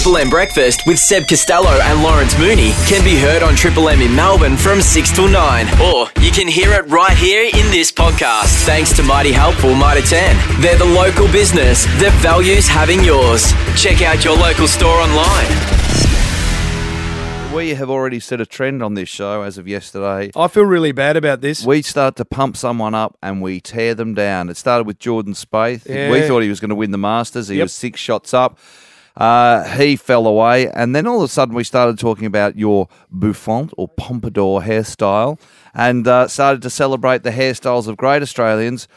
Triple M Breakfast with Seb Costello and Lawrence Mooney can be heard on Triple M in Melbourne from 6 till 9. Or you can hear it right here in this podcast. Thanks to Mighty Helpful Mitre 10. They're the local business that values having yours. Check out your local store online. We have already set a trend on this show as of yesterday. I feel really bad about this. We start to pump someone up and we tear them down. It started with Jordan Spieth. We thought he was going to win the Masters. He Yep. was six shots up. Uh, he fell away, and then all of a sudden we started talking about your bouffant or pompadour hairstyle, and uh, started to celebrate the hairstyles of great Australians.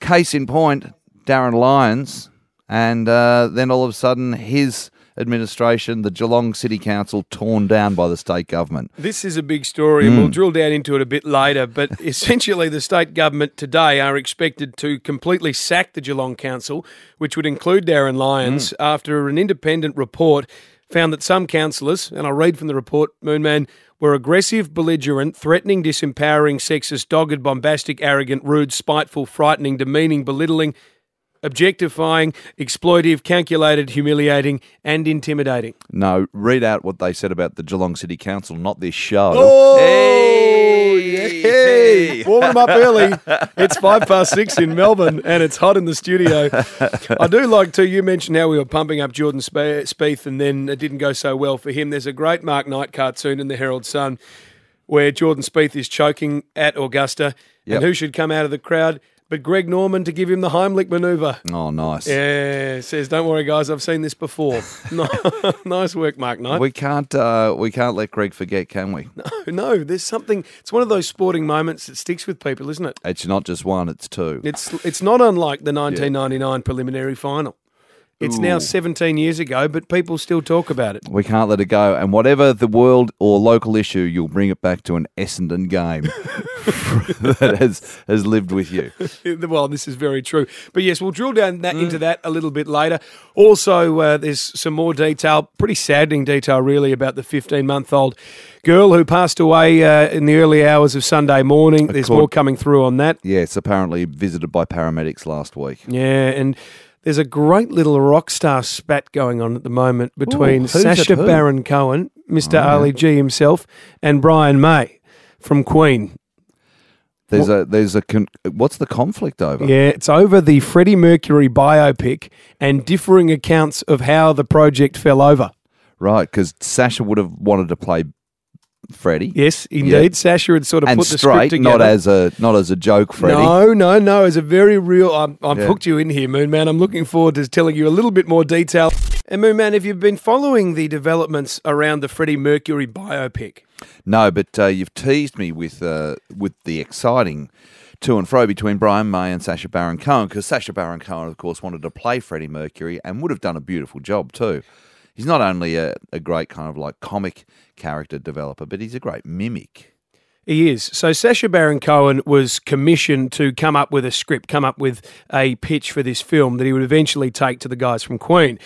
Case in point, Darryn Lyons, and uh, then all of a sudden his administration, the Geelong City Council, torn down by the state government. This is a big story, and we'll hmm. drill down into it a bit later. But essentially, the state government today are expected to completely sack the Geelong Council, which would include Darryn Lyons, hmm. after an independent report found that some councillors, and I'll read from the report, Moonman, were aggressive, belligerent, threatening, disempowering, sexist, dogged, bombastic, arrogant, rude, spiteful, frightening, demeaning, belittling, objectifying, exploitive, calculated, humiliating, and intimidating. No, read out what they said about the Geelong City Council, not this show. Oh, Hey! hey, warm them up early. It's five past six in Melbourne, and it's hot in the studio. I do like to. You mentioned how we were pumping up Jordan Spe- Spieth, and then it didn't go so well for him. There's a great Mark Knight cartoon in the Herald Sun where Jordan Spieth is choking at Augusta, Yep. and who should come out of the crowd but Greg Norman to give him the Heimlich manoeuvre. Oh, nice. Yeah, says, "Don't worry, guys, I've seen this before." Nice work, Mark Knight. We can't uh, we can't let Greg forget, can we? No, no. there's something. It's one of those sporting moments that sticks with people, isn't it? It's not just one, it's two. It's it's not unlike the 1999 preliminary final. It's now 17 years ago, but people still talk about it. We can't let it go. And whatever the world or local issue, you'll bring it back to an Essendon game that has has lived with you. well, this is very true. But yes, we'll drill down that, into that a little bit later. Also, uh, there's some more detail, pretty saddening detail, really, about the 15 month old girl who passed away uh, in the early hours of Sunday morning. There's course. more coming through on that. Yes, apparently visited by paramedics last week. Yeah, and there's a great little rock star spat going on at the moment between who's Sacha? Baron Cohen, Mr. Ali G himself, and Brian May from Queen. There's a there's a con- what's the conflict over? Yeah, it's over the Freddie Mercury biopic and differing accounts of how the project fell over. Right, because Sacha would have wanted to play Freddie. Yes, indeed. Sacha had sort of and put the straight, script together. not as a not as a joke, Freddie. No, no, no. It's a very real. I'm, I've Yeah. hooked you in here, Moon Man. I'm looking forward to telling you a little bit more detail. And Moon Man, have you been following the developments around the Freddie Mercury biopic? No, but uh, you've teased me with uh, with the exciting to and fro between Brian May and Sacha Baron Cohen because Sacha Baron Cohen, of course, wanted to play Freddie Mercury and would have done a beautiful job too. He's not only a, a great kind of like comic character developer, but he's a great mimic. He is. So Sacha Baron Cohen was commissioned to come up with a script, come up with a pitch for this film that he would eventually take to the guys from Queen.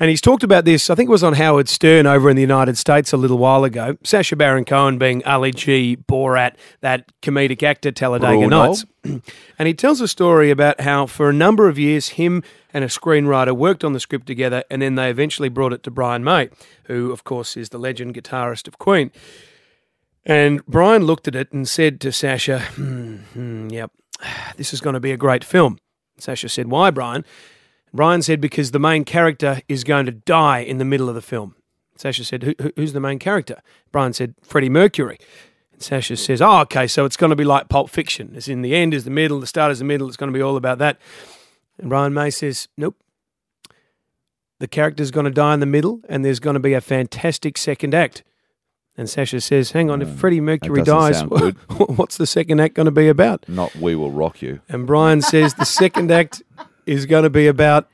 And he's talked about this, I think it was on Howard Stern over in the United States a little while ago. Sacha Baron Cohen being Ali G, Borat, that comedic actor, Talladega. Nights. and he tells a story about how for a number of years him and a screenwriter worked on the script together and then they eventually brought it to Brian May, who of course is the legend guitarist of Queen. And Brian looked at it and said to Sacha, hmm, hmm, Yep, this is going to be a great film. Sacha said, Why, Brian? Brian said, Because the main character is going to die in the middle of the film. Sacha said, Who, who- Who's the main character? Brian said, Freddie Mercury. And Sacha says, Oh, okay, so it's going to be like Pulp Fiction. It's in the end is the middle, the start is the middle, it's going to be all about that. And Brian May says, Nope. The character's going to die in the middle, and there's going to be a fantastic second act. And Sacha says, "Hang on, if mm, Freddie Mercury dies, what's the second act going to be about?" Not We Will Rock You. And Brian says the second act is going to be about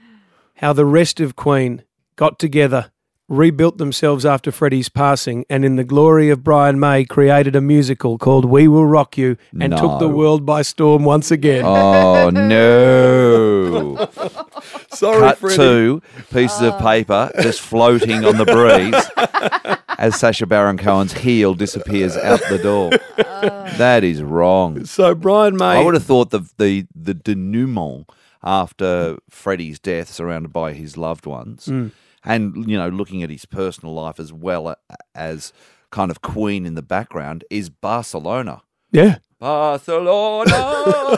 how the rest of Queen got together, rebuilt themselves after Freddie's passing, and in the glory of Brian May, created a musical called "We Will Rock You" and took the world by storm once again. Oh no! Sorry, Cut Freddie. two pieces of paper just floating on the breeze as Sacha Baron Cohen's heel disappears out the door. Oh. That is wrong. So Brian May, I would have thought the the the denouement after Freddie's death, surrounded by his loved ones, Mm. and you know, looking at his personal life as well as kind of Queen in the background is Barcelona. Yeah. Barcelona.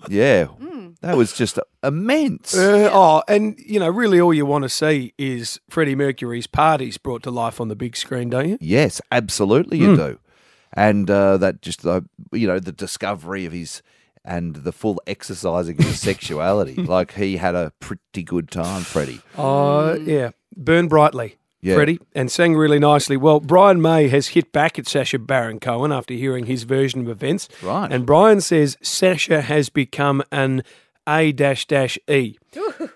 yeah, that was just immense. Uh, oh, and you know, really, all you want to see is Freddie Mercury's parties brought to life on the big screen, don't you? Yes, absolutely, you do. And uh, that just the you know the discovery of his and the full exercising of his sexuality. Like he had a pretty good time, Freddie. Oh, yeah. Burn brightly, Yeah. Freddie, and sang really nicely. Well, Brian May has hit back at Sacha Baron Cohen after hearing his version of events. Right. And Brian says Sacha has become an A dash dash E.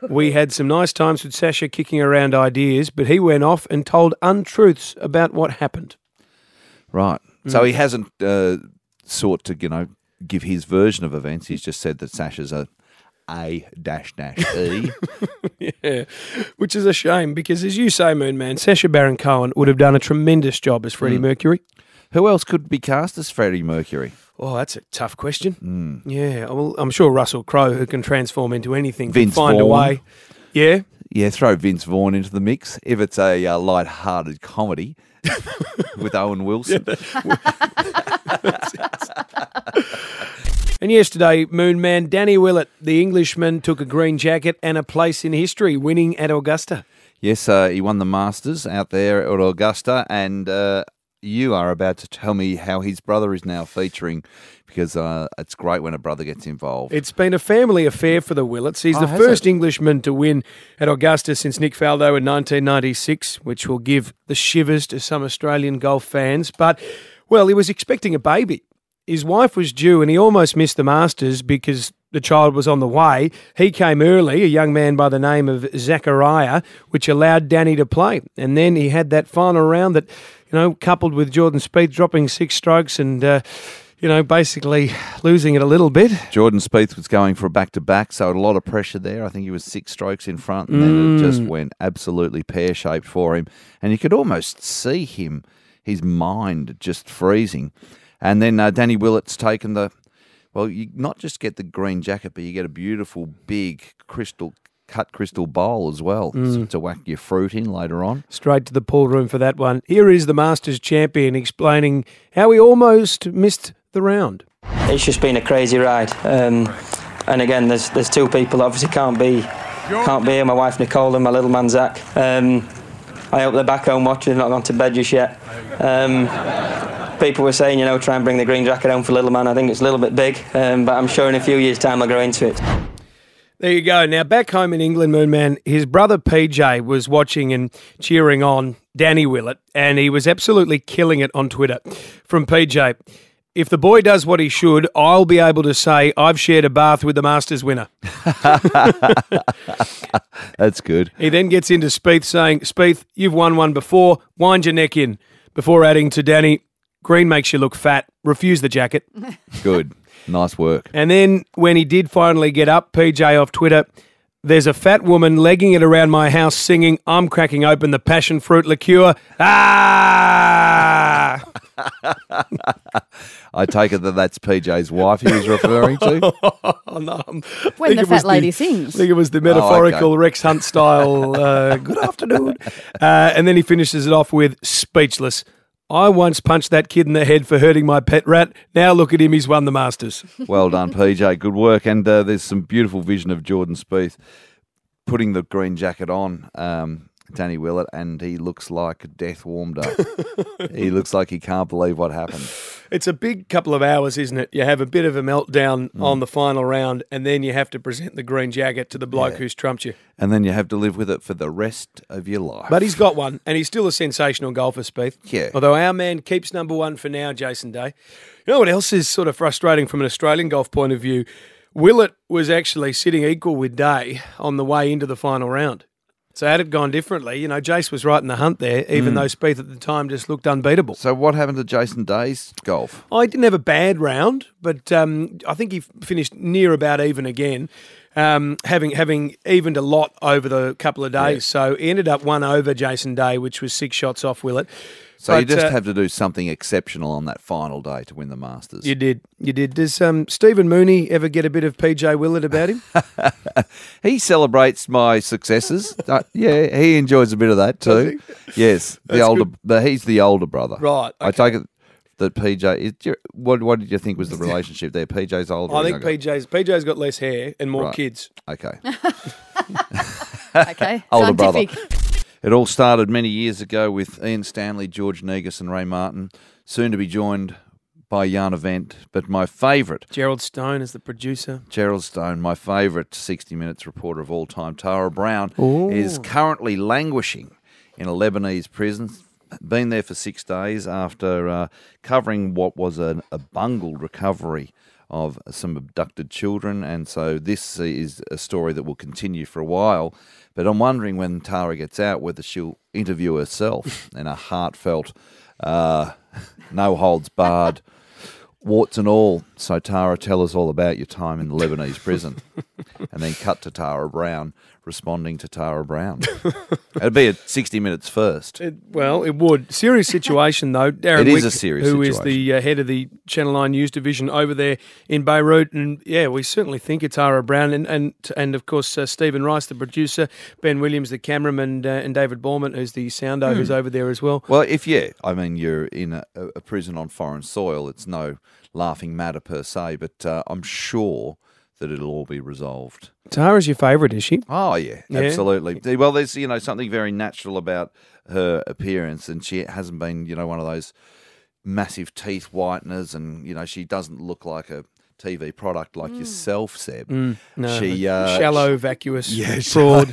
we had some nice times with Sacha kicking around ideas, but he went off and told untruths about what happened. Right. So he hasn't uh, sought to you know give his version of events. He's just said that Sacha's a A dash dash E. Yeah, which is a shame because, as you say, Moon Man, Sacha Baron Cohen would have done a tremendous job as Freddie Mercury. Who else could be cast as Freddie Mercury? Oh, that's a tough question. Yeah, well, I'm sure Russell Crowe, who can transform into anything, can find a way. Yeah, Yeah, throw Vince Vaughn into the mix if it's a uh, light-hearted comedy with Owen Wilson. and yesterday, Moon Man Danny Willett, the Englishman, took a green jacket and a place in history, winning at Augusta. Yes, uh, he won the Masters out there at Augusta, and uh, you are about to tell me how his brother is now featuring because uh, it's great when a brother gets involved. It's been a family affair for the Willetts. He's Oh, the first it? Englishman to win at Augusta since Nick Faldo in 1996, which will give the shivers to some Australian golf fans. But, well, he was expecting a baby. His wife was due and he almost missed the Masters because the child was on the way. He came early, a young man by the name of Zachariah, which allowed Danny to play. And then he had that final round that, you know, coupled with Jordan Spieth dropping six strokes and, uh, you know, basically losing it a little bit. Jordan Spieth was going for a back-to-back, so a lot of pressure there. I think he was six strokes in front, and then it just went absolutely pear-shaped for him. And you could almost see him, his mind just freezing. And then uh, Danny Willett's taken the, well, you not just get the green jacket, but you get a beautiful big crystal cut crystal bowl as well so to whack your fruit in later on. Straight to the pool room for that one. Here is the Masters champion explaining how he almost missed the round. It's just been a crazy ride. Um, and again, there's there's two people that obviously can't be can't be here. My wife Nicole and my little man Zach. Um, I hope they're back home watching. They've not gone to bed just yet. Um, people were saying, you know, try and bring the green jacket home for little man. I think it's a little bit big, um, but I'm sure in a few years' time I'll grow into it. There you go. Now, back home in England, Moonman, his brother PJ was watching and cheering on Danny Willett, and he was absolutely killing it on Twitter. From PJ, if the boy does what he should, I'll be able to say I've shared a bath with the Masters winner. That's good. He then gets into Spieth saying, Spieth, you've won one before. Wind your neck in. Before adding to Danny, green makes you look fat. Refuse the jacket. Good. Nice work. And then when he did finally get up, PJ off Twitter, there's a fat woman legging it around my house singing, I'm cracking open the passion fruit liqueur. Ah! I take it that that's PJ's wife he was referring to. oh, no. When the fat lady sings. I think it was the Oh, metaphorical Rex Hunt style, uh, good afternoon. Uh, and then he finishes it off with speechless. I once punched that kid in the head for hurting my pet rat. Now look at him, he's won the Masters. Well done, PJ. Good work. And uh, there's some beautiful vision of Jordan Spieth putting the green jacket on, um, Danny Willett, and he looks like death warmed up. he looks like he can't believe what happened. It's a big couple of hours, isn't it? You have a bit of a meltdown Mm. on the final round, and then you have to present the green jacket to the bloke who's trumped you. And then you have to live with it for the rest of your life. But he's got one, and he's still a sensational golfer, Spieth. Yeah. Although our man keeps number one for now, Jason Day. You know what else is sort of frustrating from an Australian golf point of view? Willett was actually sitting equal with Day on the way into the final round. So had it gone differently, you know, Jace was right in the hunt there, even Mm. though Spieth at the time just looked unbeatable. so what happened to Jason Day's golf? I didn't have a bad round, but um, I think he finished near about even again. um, having having evened a lot over the couple of days. So he ended up one over Jason Day, which was six shots off Willett. So you just uh, have to do something exceptional on that final day to win the Masters. You did, you did. Does um, Stephen Mooney ever get a bit of PJ Willett about him? He celebrates my successes. Uh, yeah, he enjoys a bit of that too. Yes, the That's older, good. but he's the older brother. Right, I take it that PJ. Is, you- what What did you think was the relationship there? PJ's older. I think younger? PJ's PJ's got less hair and more Right. kids. Okay. Okay. Older brother. It all started many years ago with Ian Stanley, George Negus, and Ray Martin, soon to be joined by Jana Wendt. But my favourite, Gerald Stone is the producer. Gerald Stone, my favourite 60 Minutes reporter of all time, Tara Brown, Ooh. is currently languishing in a Lebanese prison. Been there for six days after uh, covering what was an, a bungled recovery of some abducted children. And so this is a story that will continue for a while. But I'm wondering when Tara gets out whether she'll interview herself in a heartfelt, uh, no holds barred warts and all. So Tara, tell us all about your time in the Lebanese prison, and then cut to Tara Brown responding to Tara Brown. It'd be at sixty minutes first. It, well, it would. Serious situation, though. Darren It is Wick, a serious who is situation. the uh, head of the Channel 9 News Division over there in Beirut. And yeah, we certainly think it's Tara Brown. And, and, and of course, uh, Stephen Rice, the producer, Ben Williams, the cameraman, uh, and David Borman, who's the sounder, Hmm. who's over there as well. Well, if yeah, I mean you're in a, a prison on foreign soil, it's no laughing matter per se, but uh, I'm sure that it'll all be resolved. Tara's your favourite, is she? Oh yeah, Yeah. absolutely. Well, there's you know something very natural about her appearance, and she hasn't been you know one of those massive teeth whiteners, and you know she doesn't look like a TV product like yourself, Seb. Mm, No, She uh, shallow, vacuous, Yeah, fraud.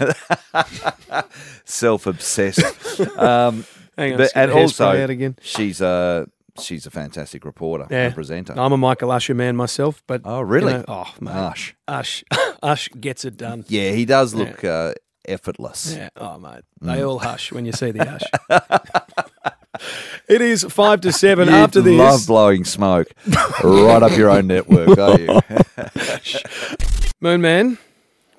self-obsessed. um, Hang on, but, get and the also out again. she's a she's a fantastic reporter Yeah. and presenter. I'm a Michael Usher man myself, but Oh, really? you know, oh, mate, Ush. Ush, Ush gets it done. Yeah, he does look uh, effortless. Yeah. Oh, mate. Mm. They all hush when you see the hush. it is five to seven You after this. love blowing smoke right up your own network, are you? Moon Man,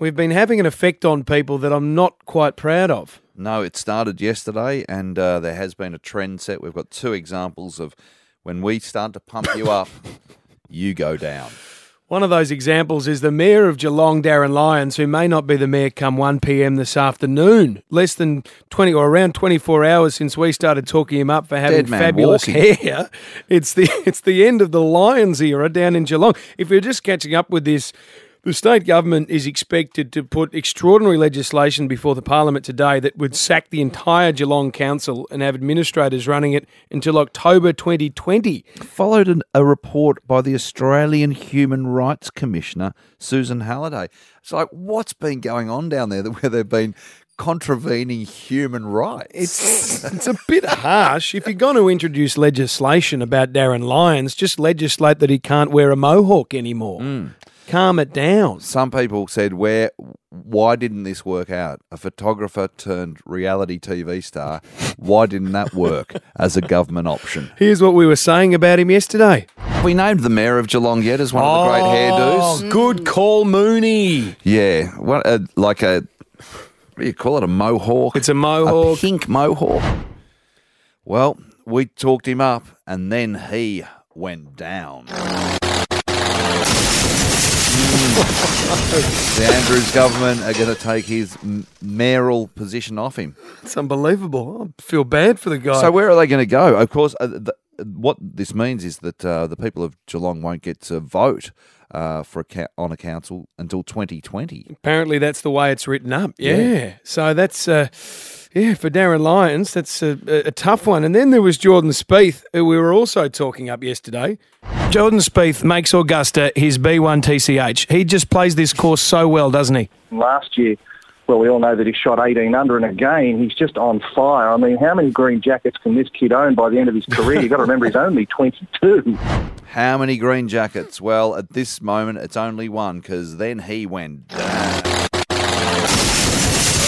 we've been having an effect on people that I'm not quite proud of. No, it started yesterday, and uh, there has been a trend set. We've got two examples of when we start to pump you up, you go down. One of those examples is the Mayor of Geelong, Darryn Lyons, who may not be the Mayor come 1 pm this afternoon. Less than 20 or around 24 hours since we started talking him up for having fabulous walking. hair. It's the, it's the end of the Lyons era down in Geelong. If you're just catching up with this, the state government is expected to put extraordinary legislation before the parliament today that would sack the entire Geelong Council and have administrators running it until October 2020. Followed an, a report by the Australian Human Rights Commissioner, Susan Halliday. It's like, what's been going on down there where they've been contravening human rights? It's it's a bit harsh. If you're going to introduce legislation about Darryn Lyons, just legislate that he can't wear a mohawk anymore. Hmm. Calm it down. Some people said, "Where? Why didn't this work out? A photographer turned reality TV star. Why didn't that work as a government option?" Here's what we were saying about him yesterday. We named the mayor of Geelong yet as one of the great oh, hairdos. Oh, good call, Mooney. Yeah, what a, like a what do you call it? A mohawk. It's a mohawk. A pink mohawk. Well, we talked him up, and then he went down. The Andrews government are going to take his mayoral position off him. It's unbelievable. I feel bad for the guy. So where are they going to go? Of course, uh, the, what this means is that uh, the people of Geelong won't get to vote uh, for a ca- on a council until 2020. Apparently, that's the way it's written up. Yeah. Yeah. So that's, uh, yeah, for Darryn Lyons, that's a, a, a tough one. And then there was Jordan Spieth, who we were also talking up yesterday. Jordan Spieth makes Augusta his B1 TCH. He just plays this course so well, doesn't he? last year, well, we all know that he shot 18 under, and again, he's just on fire. I mean, how many green jackets can this kid own by the end of his career? You've got to remember, he's only 22. How many green jackets? Well, at this moment, it's only one because then he went down.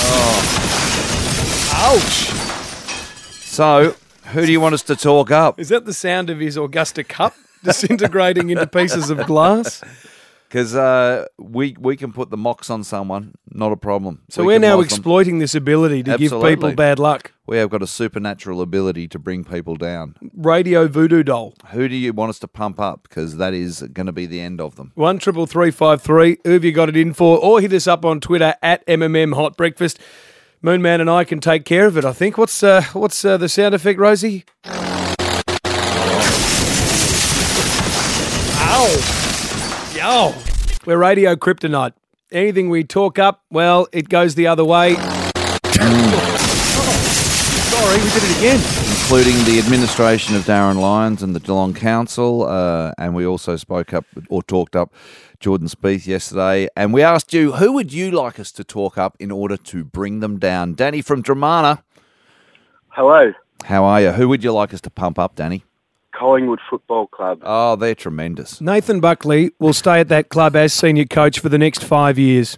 Oh. Ouch! So, who do you want us to talk up? Is that the sound of his Augusta cup disintegrating into pieces of glass? because uh, we we can put the mocks on someone, not a problem. So We are now mock them. exploiting this ability to give people bad luck. We have got a supernatural ability to bring people down. Radio voodoo doll. Who do you want us to pump up? Because that is going to be the end of them. One triple three five three. Who have you got it in for? Or hit us up on Twitter at MMM Hot Breakfast. Moonman and I can take care of it. I think. What's uh, what's uh, the sound effect, Rosie? Ow! Yo! We're radio kryptonite. Anything we talk up, well, it goes the other way. Sorry, we did it again. Including the administration of Darryn Lyons and the Geelong Council. Uh, and we also spoke up or talked up Jordan Spieth yesterday. And we asked you, who would you like us to talk up in order to bring them down? Danny from Dromana, Hello, how are you? Who would you like us to pump up, Danny? Collingwood Football Club. Oh, they're tremendous. Nathan Buckley will stay at that club as senior coach for the next five years.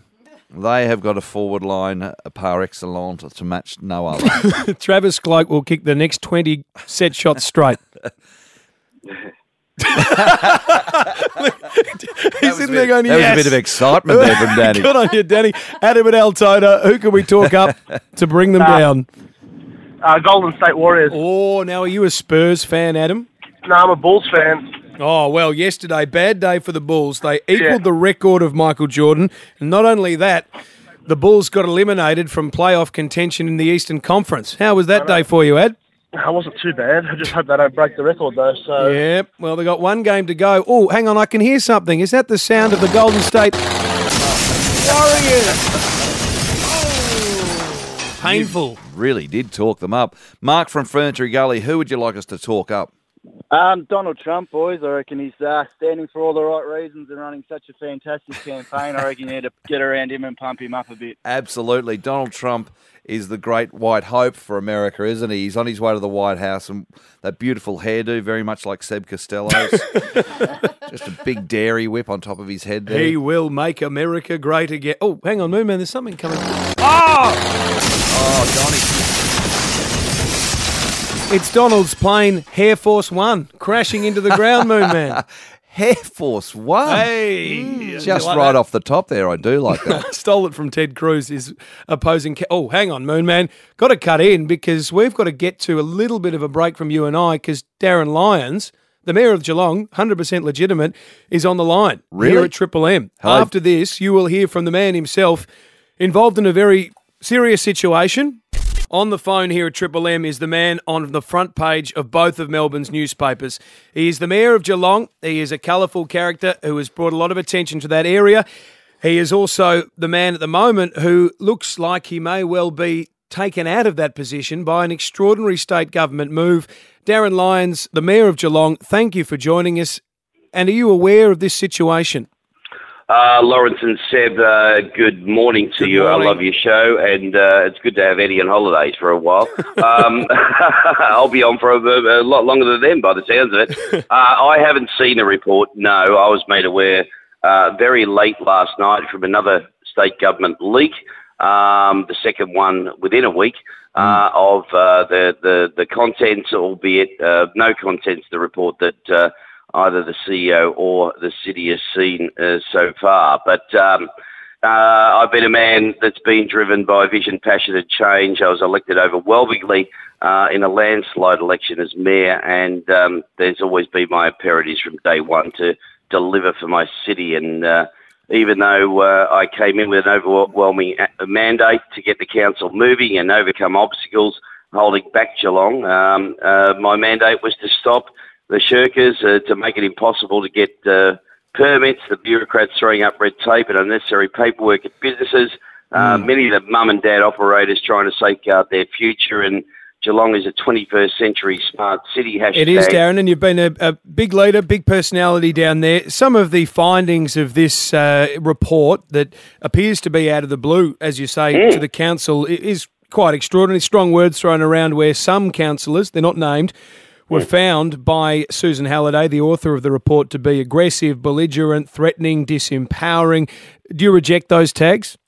They have got a forward line uh, par excellence to match no other. Travis Cloke will kick the next 20 set shots straight. He's in there going, that was yes. a bit of excitement there from Danny. Good on you, Danny. Adam at Altona, who can we talk up to bring them down? Uh, Golden State Warriors. Oh, now are you a Spurs fan, Adam? No, I'm a Bulls fan. Oh, well, yesterday, bad day for the Bulls. They equaled Yeah. the record of Michael Jordan. And not only that, the Bulls got eliminated from playoff contention in the Eastern Conference. How was that day for you, Ed? I wasn't too bad. I just hope they don't break the record though. So Yeah, well, they got one game to go. Oh, hang on, I can hear something. Is that the sound of the Golden State Warriors? Oh, painful. Really did talk them up. Mark from Ferntree Gully, who would you like us to talk up? Um, Donald Trump, boys. I reckon he's uh, standing for all the right reasons and running such a fantastic campaign. I reckon you need to get around him and pump him up a bit. Absolutely. Donald Trump is the great white hope for America, isn't he? He's on his way to the White House and that beautiful hairdo, very much like Seb Costello's. Just a big dairy whip on top of his head there. He will make America great again. Oh, hang on, Moonman, there's something coming. Oh! oh, Donny. It's Donald's plane, Air Force One, crashing into the ground, Moon Man. Air Force One. Hey! Mm, just Like right that? off the top there. I do like that. Stole it from Ted Cruz, his opposing. Ca- oh, hang on, Moon Man. Got to cut in because we've got to get to a little bit of a break from you and I because Darryn Lyons, the mayor of Geelong, 100% legitimate, is on the line here at Triple M. Hello. After this, you will hear from the man himself involved in a very serious situation. On the phone here at Triple M is the man on the front page of both of Melbourne's newspapers. He is the Mayor of Geelong. He is a colourful character who has brought a lot of attention to that area. He is also the man at the moment who looks like he may well be taken out of that position by an extraordinary state government move. Darryn Lyons, the Mayor of Geelong, thank you for joining us. And are you aware of this situation? Uh, Lawrence and Seb, uh, good morning to Good you. morning. I love your show, and uh, it's good to have Eddie on holidays for a while. Um, I'll be on for a, a lot longer than them, by the sounds of it. Uh, I haven't seen a report. No, I was made aware uh, very late last night from another state government leak, um, the second one within a week. Uh, of uh, the, the the contents, albeit uh, no contents, the report that uh, either the CEO or the city has seen uh, so far. But um, uh, I've been a man that's been driven by vision, passion, and change. I was elected overwhelmingly uh, in a landslide election as mayor, and um, there's always been my imperatives from day one to deliver for my city. And uh, even though uh, I came in with an overwhelming mandate to get the council moving and overcome obstacles holding back Geelong, um, uh, my mandate was to stop the shirkers uh, to make it impossible to get uh, permits, the bureaucrats throwing up red tape and unnecessary paperwork at businesses, uh, many of the mum and dad operators trying to safeguard their future, and Geelong is a 21st century smart city. Hashtag. It is, Darryn, and you've been a, a big leader, big personality down there. Some of the findings of this uh, report that appears to be out of the blue, as you say, to the council is quite extraordinary. Strong words thrown around where some councillors, they're not named, were found by Susan Halliday, the author of the report, to be aggressive, belligerent, threatening, disempowering. Do you reject those tags?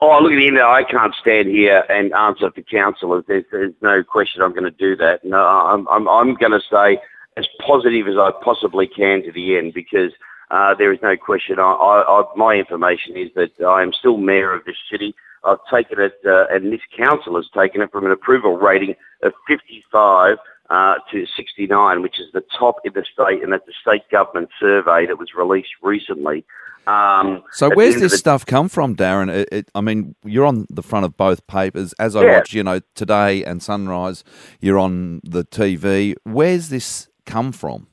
Oh, look at the end. I can't stand here and answer for councillors. There's, there's no question I'm going to do that. No, I'm, I'm, I'm going to stay as positive as I possibly can to the end because Uh, there is no question. I, I, I, my information is that I am still mayor of this city. I've taken it, uh, and this council has taken it from an approval rating of 55 uh, to 69, which is the top in the state, and that's the state government survey that was released recently. Um, so where's the end of this the- stuff come from, Darryn? It, it, I mean, you're on the front of both papers. As I Yeah. watch, you know, today and Sunrise, you're on the TV. Where's this come from?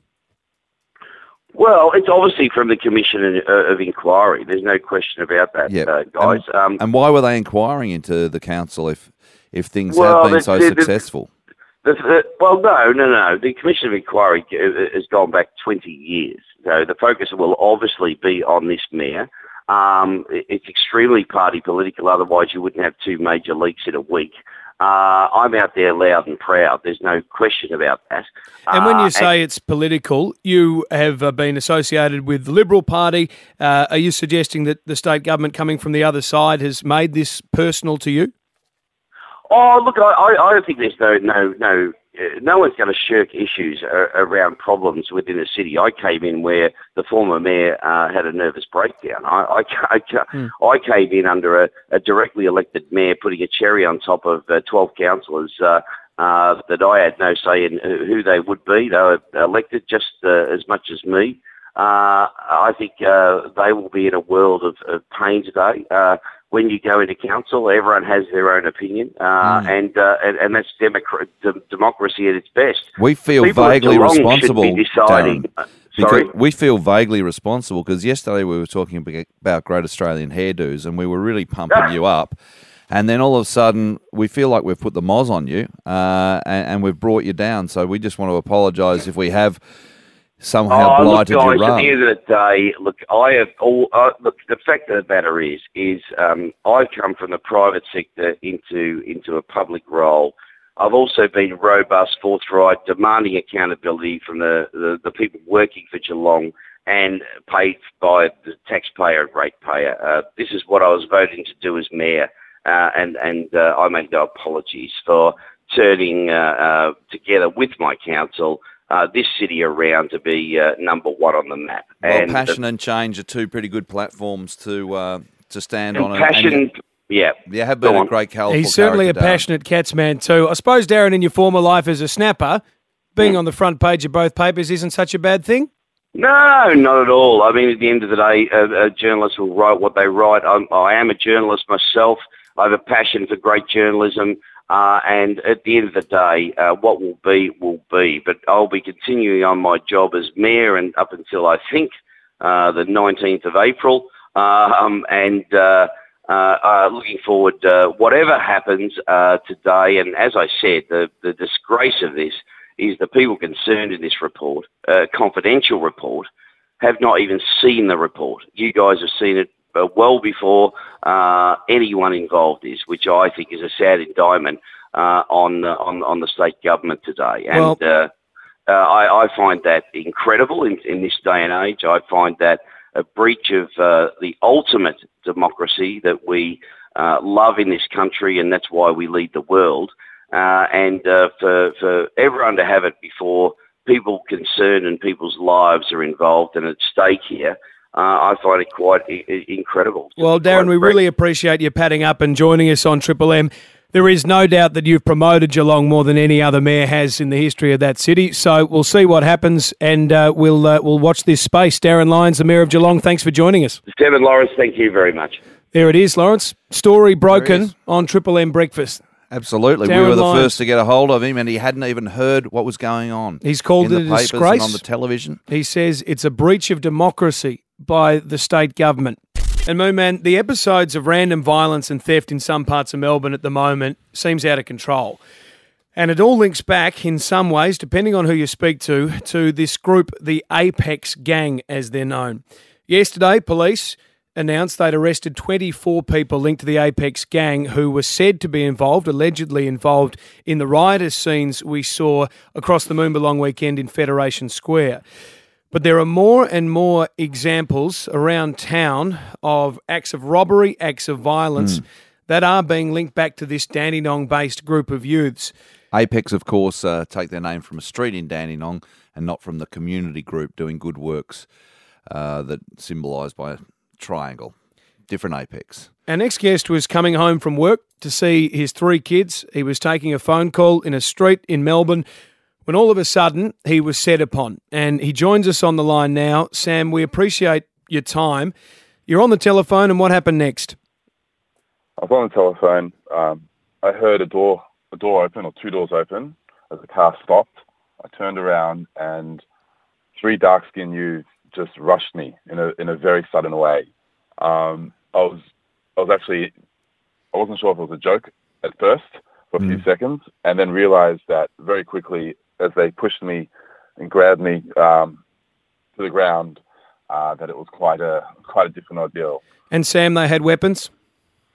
Well, it's obviously from the Commission of, uh, Inquiry. There's no question about that, Yeah. uh, guys. Um, And why were they inquiring into the council if if things Well, have been the- so the- successful? The, the, well, no, no, no. The Commission of Inquiry uh, has gone back 20 years. So the focus will obviously be on this mayor. Um, it's extremely party political, otherwise you wouldn't have two major leaks in a week. Uh, I'm out there loud and proud. There's no question about that. And when Uh, you say it's political, you have uh, been associated with the Liberal Party. Uh, are you suggesting that the state government coming from the other side has made this personal to you? Oh, look, I, I, I don't think there's no, no, no, uh, no one's going to shirk issues uh, around problems within the city. I came in where the former mayor uh, had a nervous breakdown. I, I, I, ca- I came in under a, a directly elected mayor putting a cherry on top of uh, 12 councillors uh, uh, that I had no say in who they would be. They were elected just uh, as much as me. Uh, I think uh, they will be in a world of, of pain today. Uh, when you go into council, everyone has their own opinion, uh, and, uh, and and that's democra- d- democracy at its best. We feel People vaguely responsible, deciding- Darryn. Uh, Because sorry? we feel vaguely responsible because yesterday we were talking about Great Australian hairdos and we were really pumping you up. And then all of a sudden, we feel like we've put the moz on you uh, and, and we've brought you down. So we just want to apologise if we have somehow oh, look, guys, your at the end of the day, look, I have all. Uh, look, the fact of the matter is, is um, I've come from the private sector into into a public role. I've also been robust, forthright, demanding accountability from the, the, the people working for Geelong and paid by the taxpayer and ratepayer. Uh, this is what I was voting to do as mayor, uh, and and uh, I make no apologies for turning uh, uh, together with my council uh, this city around to be uh, number one on the map. well, and passion and change are two pretty good platforms to uh, to stand and on. passion, And, yeah, you have been a great colourful He's certainly a Darryn. passionate cats man too. I suppose, Darryn, in your former life as a snapper, being on the front page of both papers isn't such a bad thing. No, not at all. I mean, at the end of the day, a, a journalist will write what they write. I'm, I am a journalist myself. I have a passion for great journalism. Uh, and at the end of the day, uh, what will be, will be. But I'll be continuing on my job as mayor and up until I think uh, the 19th of April. Um, and uh, uh, uh, looking forward, whatever happens today. And as I said, the, the disgrace of this is the people concerned in this report, confidential report, have not even seen the report. You guys have seen it well before uh, anyone involved is, which I think is a sad indictment uh, on, on on the state government today. And uh, uh, I, I find that incredible in, in this day and age. I find that a breach of uh, the ultimate democracy that we uh, love in this country, and that's why we lead the world. Uh, and uh, for, for everyone to have it before people concerned and people's lives are involved and at stake here, uh, I find it quite I- I- incredible. Well, Darryn, we really appreciate you padding up and joining us on Triple M. There is no doubt that you've promoted Geelong more than any other mayor has in the history of that city. So we'll see what happens, and uh, we'll uh, we'll watch this space. Darryn Lyons, the mayor of Geelong, thanks for joining us. Stephen Lawrence, thank you very much. There it is, Lawrence. Story broken on Triple M breakfast. Absolutely. Darryn we were the Lyons. first to get a hold of him, and he hadn't even heard what was going on. He's called in it the a papers disgrace. and on the television. He says it's a breach of democracy by the state government. And Man, the episodes of random violence and theft in some parts of Melbourne at the moment seems out of control. And it all links back in some ways, depending on who you speak to, to this group, the Apex Gang, as they're known. Yesterday, police announced they'd arrested 24 people linked to the Apex Gang who were said to be involved, allegedly involved, in the riotous scenes we saw across the Moomba Long weekend in Federation Square. But there are more and more examples around town of acts of robbery, acts of violence that are being linked back to this Dandenong based group of youths. Apex, of course, uh, take their name from a street in Dandenong and not from the community group doing good works uh, that symbolised by a triangle, different apex. Our next guest was coming home from work to see his three kids. He was taking a phone call in a street in Melbourne when all of a sudden he was set upon. And he joins us on the line now. Sam, we appreciate your time. You're on the telephone, and what happened next? I was on the telephone. Um, I heard a door, a door open or two doors open as the car stopped. I turned around and three dark-skinned youths just rushed me in a in a very sudden way. Um, I was I was actually I wasn't sure if it was a joke at first for a few seconds, and then realized that very quickly as they pushed me and grabbed me um, to the ground uh, that it was quite a quite a different ordeal. And Sam, they had weapons.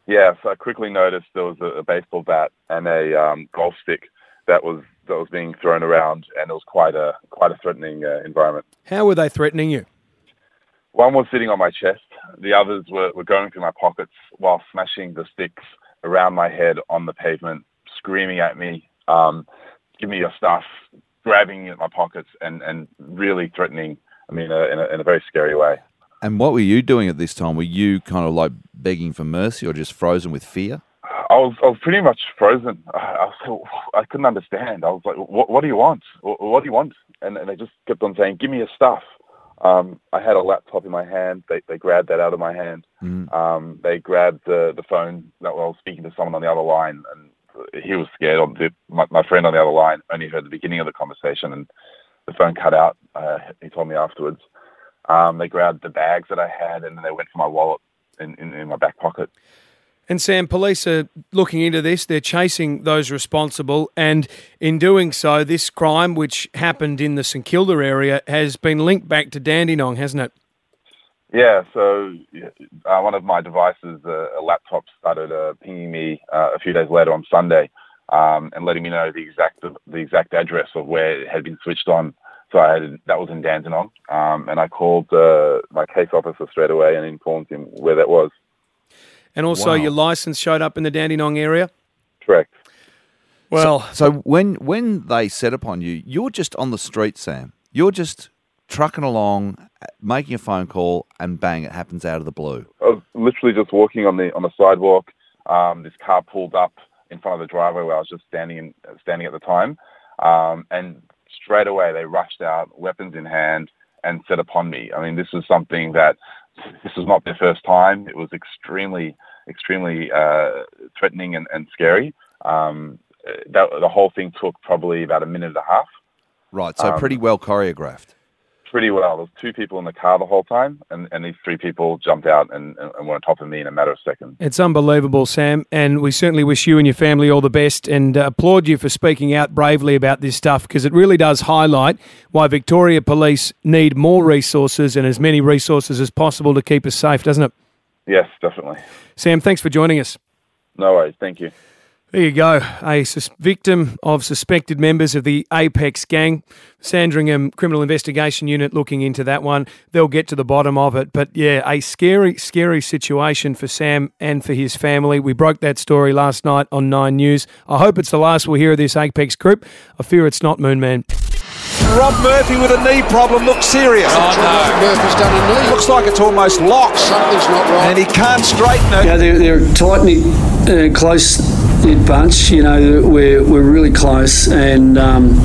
Yeah, so I quickly noticed there was a, a baseball bat and a um, golf stick that was that was being thrown around, and it was quite a quite a threatening uh, environment. How were they threatening you? One was sitting on my chest. The others were, were going through my pockets while smashing the sticks around my head on the pavement, screaming at me, um, "Give me your stuff!" Grabbing at my pockets and, and really threatening. I mean, uh, in, a, in a very scary way. And what were you doing at this time? Were you kind of like begging for mercy or just frozen with fear? I was I was pretty much frozen. I, I, was I couldn't understand. I was like, "What, what do you want? What, what do you want?" And, and they just kept on saying, "Give me your stuff." Um, I had a laptop in my hand. They they grabbed that out of my hand. Mm. Um, they grabbed the the phone that I was speaking to someone on the other line, and he was scared. On the, my, my friend on the other line only heard the beginning of the conversation, and the phone cut out. Uh, he told me afterwards. Um, they grabbed the bags that I had, and then they went for my wallet in, in, in my back pocket. And Sam, police are looking into this. They're chasing those responsible. And in doing so, this crime, which happened in the St Kilda area, has been linked back to Dandenong, hasn't it? Yeah, so uh, one of my devices, uh, a laptop, started uh, pinging me uh, a few days later on Sunday um, and letting me know the exact the exact address of where it had been switched on. So I had, that was in Dandenong, um, and I called uh, my case officer straight away and informed him where that was. And also, Wow. your license showed up in the Dandenong area. Correct. Well, So when when they set upon you, you're just on the street, Sam. You're just trucking along, making a phone call, and bang, it happens out of the blue. I was literally just walking on the on the sidewalk. Um, this car pulled up in front of the driveway where I was just standing in, standing at the time, um, and straight away they rushed out, weapons in hand, and set upon me. I mean, this was something that this was not their first time. It was extremely, extremely uh, threatening and, and scary. Um, that, the whole thing took probably about a minute and a half. Right, so Um, pretty well choreographed. Pretty well. There was two people in the car the whole time, and, and these three people jumped out and, and, and were on top of me in a matter of seconds. It's unbelievable, Sam, and we certainly wish you and your family all the best and uh, applaud you for speaking out bravely about this stuff because it really does highlight why Victoria Police need more resources and as many resources as possible to keep us safe, doesn't it? Yes, definitely. Sam, thanks for joining us. No worries. Thank you. There you go. A sus- victim of suspected members of the Apex gang. Sandringham Criminal Investigation Unit looking into that one. They'll get to the bottom of it. But yeah, a scary, scary situation for Sam and for his family. We broke that story last night on Nine News. I hope it's the last we'll hear of this Apex group. I fear it's not, Moonman. Rob Murphy with a knee problem looks serious. Oh, no. Murphy's done a knee. Looks like it's almost locked. Something's not right. And he can't straighten it. Yeah, they're, they're tight knit, uh, close knit bunch. You know, we're, we're really close, and um,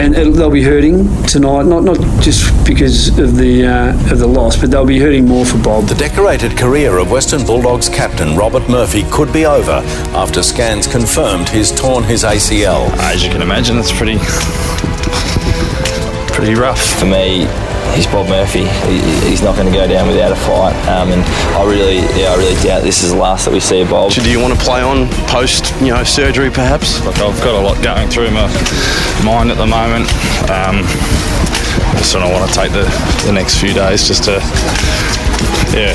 and they'll be hurting tonight. Not not just because of the uh, of the loss, but they'll be hurting more for Bob. The decorated career of Western Bulldogs captain Robert Murphy could be over after scans confirmed he's torn his ACL. As you can imagine, it's pretty pretty rough. For me, he's Bob Murphy. He, he's not going to go down without a fight. Um, and I really, yeah, I really doubt this is the last that we see of Bob. Do you want to play on post, you know, surgery perhaps? Look, I've got a lot going through my mind at the moment. Um, I just don't want to take the, the next few days just to, yeah,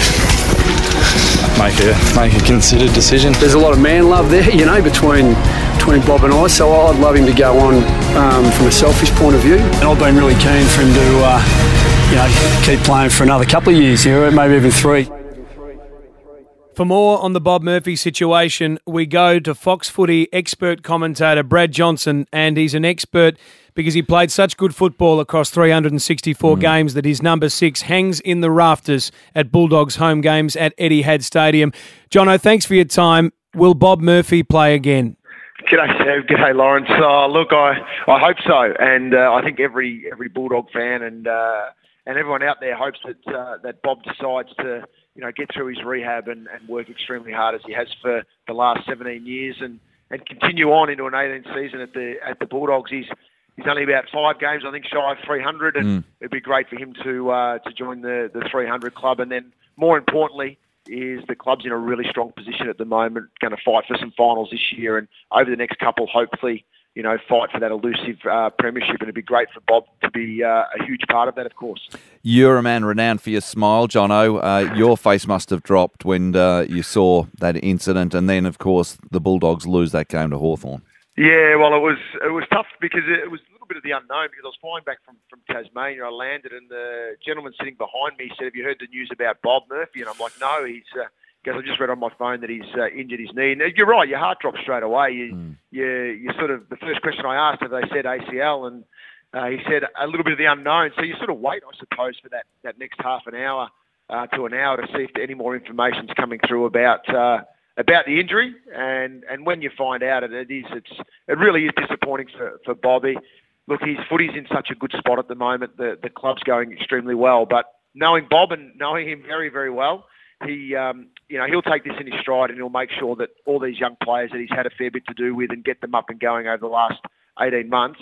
make a make a considered decision. There's a lot of man love there, you know, between between Bob and I. So I'd love him to go on um, from a selfish point of view. And I've been really keen for him to, uh, you know, keep playing for another couple of years, you know, maybe even three. For more on the Bob Murphy situation, we go to Fox Footy expert commentator Brad Johnson, and he's an expert because he played such good football across 364 Mm. games that his number six hangs in the rafters at Bulldogs home games at Eddie Etihad Stadium. Jono, thanks for your time. Will Bob Murphy play again? G'day, Steve. G'day, Lawrence. Uh, look, I, I hope so, and uh, I think every every Bulldog fan and uh, and everyone out there hopes that uh, that Bob decides to you know get through his rehab and, and work extremely hard as he has for the last 17 years and, and continue on into an 18th season at the at the Bulldogs. He's he's only about five games, I think, shy of 300, and Mm. it'd be great for him to uh, to join the the 300 club, and then more importantly is the club's in a really strong position at the moment, going to fight for some finals this year, and over the next couple, hopefully, you know, fight for that elusive uh, premiership. And it'd be great for Bob to be uh, a huge part of that, of course. You're a man renowned for your smile, Jono. Uh, your face must have dropped when uh, you saw that incident, and then, of course, the Bulldogs lose that game to Hawthorn. Yeah, well, it was it was tough because it was a little bit of the unknown. Because I was flying back from, from Tasmania, I landed, and the gentleman sitting behind me said, "Have you heard the news about Bob Murphy?" And I'm like, "No." He's uh, because I just read on my phone that he's uh, injured his knee. And you're right, your heart drops straight away. You, you, you sort of the first question I asked, have they said ACL? And uh, he said a little bit of the unknown. So you sort of wait, I suppose, for that that next half an hour uh, to an hour to see if any more information's coming through about. Uh, about the injury, and, and when you find out it, it is it's it really is disappointing for, for Bobby. Look, his footy's in such a good spot at the moment. The the club's going extremely well, but knowing Bob and knowing him very very well, he um, you know he'll take this in his stride and he'll make sure that all these young players that he's had a fair bit to do with and get them up and going over the last 18 months,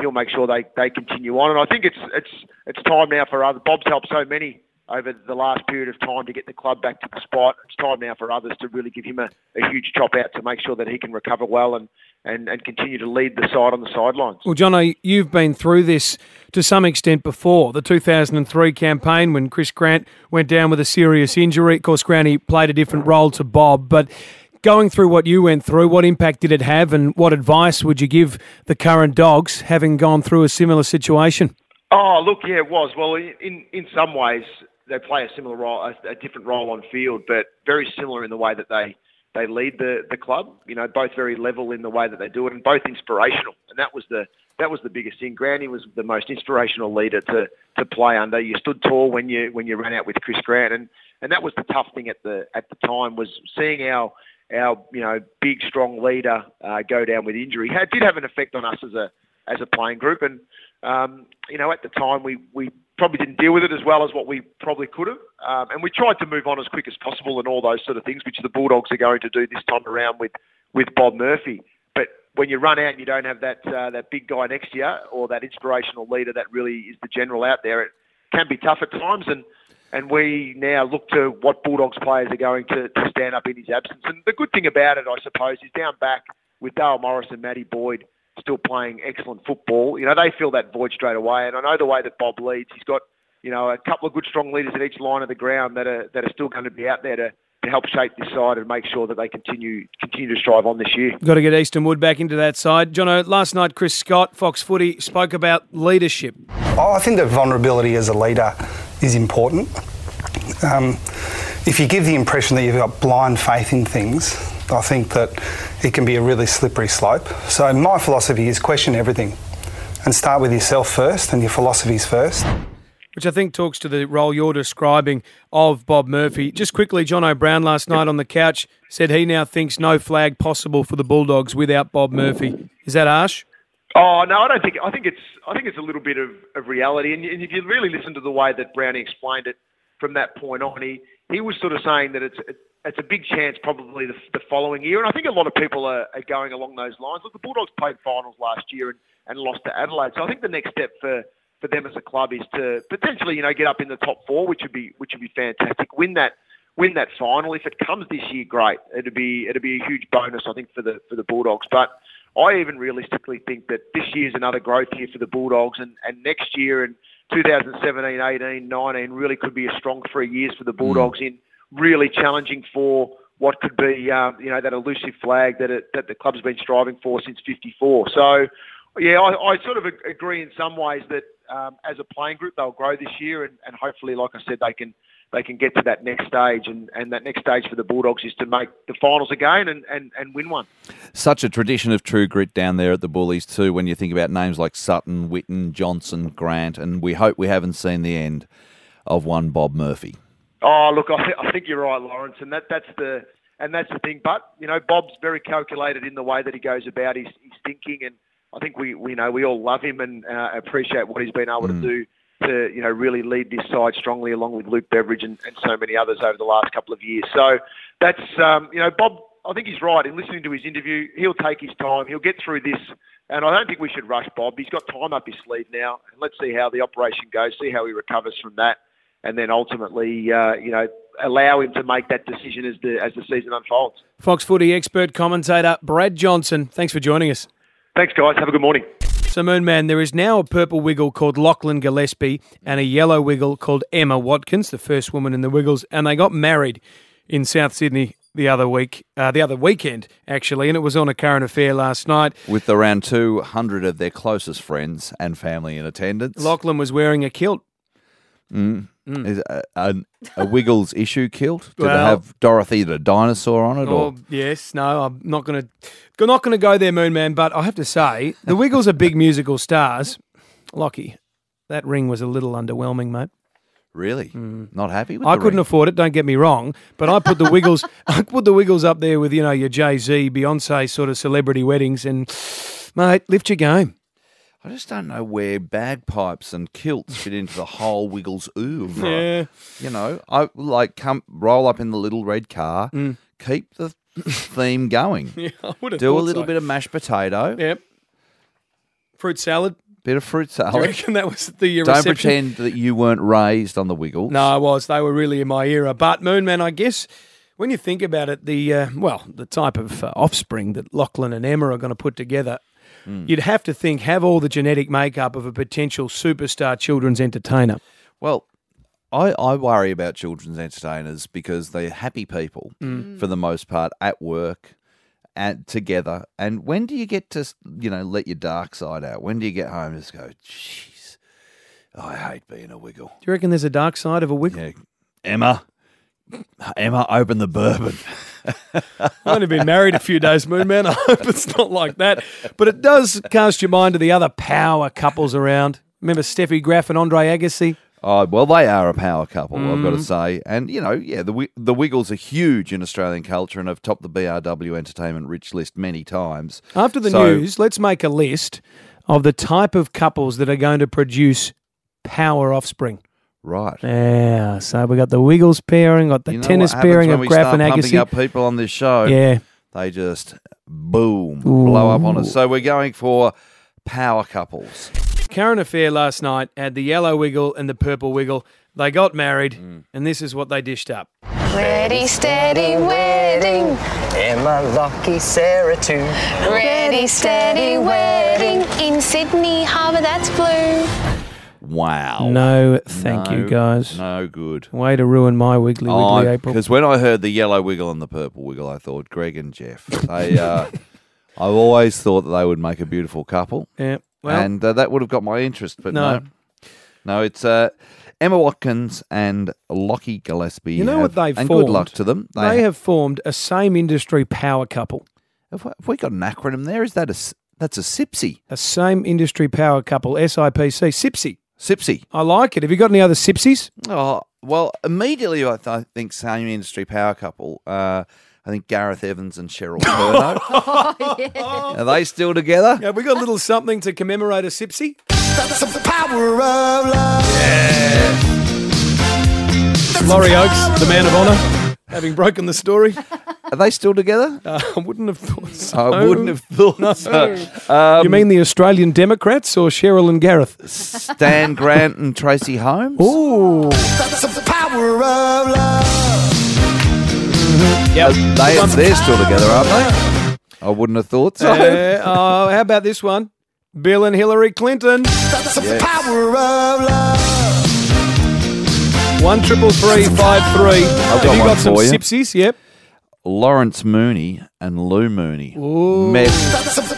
he'll make sure they, they continue on. And I think it's it's it's time now for other. Bob's helped so many over the last period of time to get the club back to the spot. It's time now for others to really give him a, a huge chop out to make sure that he can recover well and, and, and continue to lead the side on the sidelines. Well, Jono, you've been through this to some extent before. The 2003 campaign when Chris Grant went down with a serious injury. Of course, Granny played a different role to Bob, but going through what you went through, what impact did it have, and what advice would you give the current dogs having gone through a similar situation? Oh, look, yeah, it was. Well, in in some ways, they play a similar role, a, a different role on field, but very similar in the way that they they lead the the club. You know, both very level in the way that they do it, and both inspirational. And that was the that was the biggest thing. Granny was the most inspirational leader to to play under. You stood tall when you when you ran out with Chris Grant, and and that was the tough thing at the at the time was seeing our our you know big strong leader uh, go down with injury. It did have an effect on us as a as a playing group, and um, you know at the time we we probably didn't deal with it as well as what we probably could have, um, and we tried to move on as quick as possible and all those sort of things, which the Bulldogs are going to do this time around with with Bob Murphy. But when you run out and you don't have that uh, that big guy next you or that inspirational leader that really is the general out there, it can be tough at times. And and we now look to what Bulldogs players are going to, to stand up in his absence. And the good thing about it, I suppose, is down back with Dale Morris and Matty Boyd still playing excellent football. You know, they fill that void straight away. And I know the way that Bob leads, he's got, you know, a couple of good strong leaders at each line of the ground that are that are still going to be out there to, to help shape this side and make sure that they continue continue to strive on this year. Got to get Easton Wood back into that side. Jono, last night Chris Scott, Fox Footy, spoke about leadership. Oh, I think that vulnerability as a leader is important. Um, if you give the impression that you've got blind faith in things, I think that it can be a really slippery slope. So my philosophy is question everything and start with yourself first and your philosophies first. Which I think talks to the role you're describing of Bob Murphy. Just quickly, John O'Brien last night on the couch said he now thinks no flag possible for the Bulldogs without Bob Murphy. Is that harsh? Oh no, I don't think. I think it's. I think it's a little bit of, of reality. And, and if you really listen to the way that Brownie explained it from that point on, he he was sort of saying that it's it's a big chance probably the, the following year. And I think a lot of people are, are going along those lines. Look, the Bulldogs played finals last year and, and lost to Adelaide. So I think the next step for for them as a club is to potentially you know get up in the top four, which would be which would be fantastic. Win that win that final. If it comes this year, great. It'd be it'd be a huge bonus, I think, for the for the Bulldogs. But I even realistically think that this year's another growth year for the Bulldogs, and, and next year and 2017, 18, 19 really could be a strong three years for the hmm. Bulldogs in really challenging for what could be um, you know that elusive flag that it, that the club's been striving for since '54. So. Yeah, I, I sort of agree in some ways that um, as a playing group they'll grow this year, and, and hopefully, like I said, they can they can get to that next stage. And, and that next stage for the Bulldogs is to make the finals again and, and, and win one. Such a tradition of true grit down there at the Bullies too. When you think about names like Sutton, Witten, Johnson, Grant, and we hope we haven't seen the end of one Bob Murphy. Oh, look, I, th- I think you're right, Lawrence, and that that's the and that's the thing. But you know, Bob's very calculated in the way that he goes about his, his thinking, and I think we we know we all love him and uh, appreciate what he's been able Mm. to do to you know really lead this side strongly, along with Luke Beveridge and, and so many others over the last couple of years. So that's um, you know Bob. I think he's right in listening to his interview. He'll take his time. He'll get through this, and I don't think we should rush Bob. He's got time up his sleeve now, and let's see how the operation goes. See how he recovers from that and then ultimately, uh, you know, allow him to make that decision as the as the season unfolds. Fox Footy expert commentator Brad Johnson, thanks for joining us. Thanks, guys. Have a good morning. So, Moonman, there is now a purple wiggle called Lachlan Gillespie and a yellow wiggle called Emma Watkins, the first woman in the Wiggles, and they got married in South Sydney the other week, uh, the other weekend actually, and it was on a current affair last night. With around 200 of their closest friends and family in attendance. Lachlan was wearing a kilt. Mm. Mm. Is uh, a, a, a Wiggles issue kilt? Did it Well- have Dorothy the dinosaur on it? Oh Or yes, no, I'm not going to, not going to go there, Moon Man. But I have to say, the Wiggles are big musical stars. Lockie, that ring was a little underwhelming, mate. really mm. not happy with I couldn't ring? afford it. Don't get me wrong, but I put the Wiggles, I put the Wiggles up there with you know your Jay Z, Beyonce sort of celebrity weddings, and mate, lift your game. I just don't know where bagpipes and kilts fit into the whole Wiggles oeuvre. Yeah. You know, I like come roll up in the little red car, Mm. keep the theme going. Yeah, I would have Do a little so. bit of mashed potato, Yep. Fruit salad. bit of fruit Do you salad. reckon that was the uh, Don't reception? pretend that you weren't raised on the Wiggles. No, I was. They were really in my era. But Moonman, I guess when you think about it, the uh, well, the type of uh, offspring that Lachlan and Emma are going to put together, you'd have to think have all the genetic makeup of a potential superstar children's entertainer. Well, I, I worry about children's entertainers because they're happy people Mm. for the most part at work and together. And when do you get to you know let your dark side out? When do you get home and just go, jeez, I hate being a wiggle. Do you reckon there's a dark side of a wiggle? Yeah. Emma, Emma, open the bourbon. I've only been married a few days, Moonman. I hope it's not like that. But it does cast your mind to the other power couples around. Remember Steffi Graf and Andre Agassi? Oh well, they are a power couple. I've got to Mm. say, and you know, yeah, the the Wiggles are huge in Australian culture and have topped the BRW Entertainment Rich list many times. After the So- news, let's make a list of the type of couples that are going to produce power offspring. Right. Yeah, so we got the Wiggles pairing, got the You know tennis what pairing when of we Graf and pumping Agassi. up people on this show. Yeah. they just boom blow up on us. So we're going for power couples. Current affair last night had the yellow wiggle and the purple wiggle. They got married, Mm. and this is what they dished up. Ready, steady, wedding. Emma, Lockie, Sarah too. Ready, steady, wedding. In Sydney Harbour, that's blue. Wow. No, thank you, guys. No good. Way to ruin my wiggly wiggly April. Because when I heard the yellow wiggle and the purple wiggle, I thought Greg and Jeff. They, uh, I've always thought that they would make a beautiful couple. Yeah, well- and uh, that would have got my interest, but No. no, no, it's uh, Emma Watkins and Lockie Gillespie. You know have- what they've and formed? good luck to them. They, have formed a same industry power couple. Have we, have we got an acronym there? Is that a that's a SIPSI? A same industry power couple, SIPC, SIPSI. SIPSI. I like it. Have you got any other SIPSIs? Oh well, immediately I, th- I think same industry power couple. Uh, I think Gareth Evans and Cheryl Kernot. Are they still together? Have we got a little something to commemorate a SIPSI? That's the power of love. Laurie Oakes, the man of honour, having broken the story. Are they still together? Uh, I wouldn't have thought so. I wouldn't have thought No. so. Um, you mean the Australian Democrats or Cheryl and Gareth? Stan Grant and Tracy Holmes? Ooh. That's the power of love. Yep. They, they're still together, aren't they? I wouldn't have thought so. Uh, oh, how about this one? Bill and Hillary Clinton. That's the Yes. power of love. One triple three five three. I've Have you got some you. Sipsies? Yep. Lawrence Mooney and Lou Mooney Ooh. met,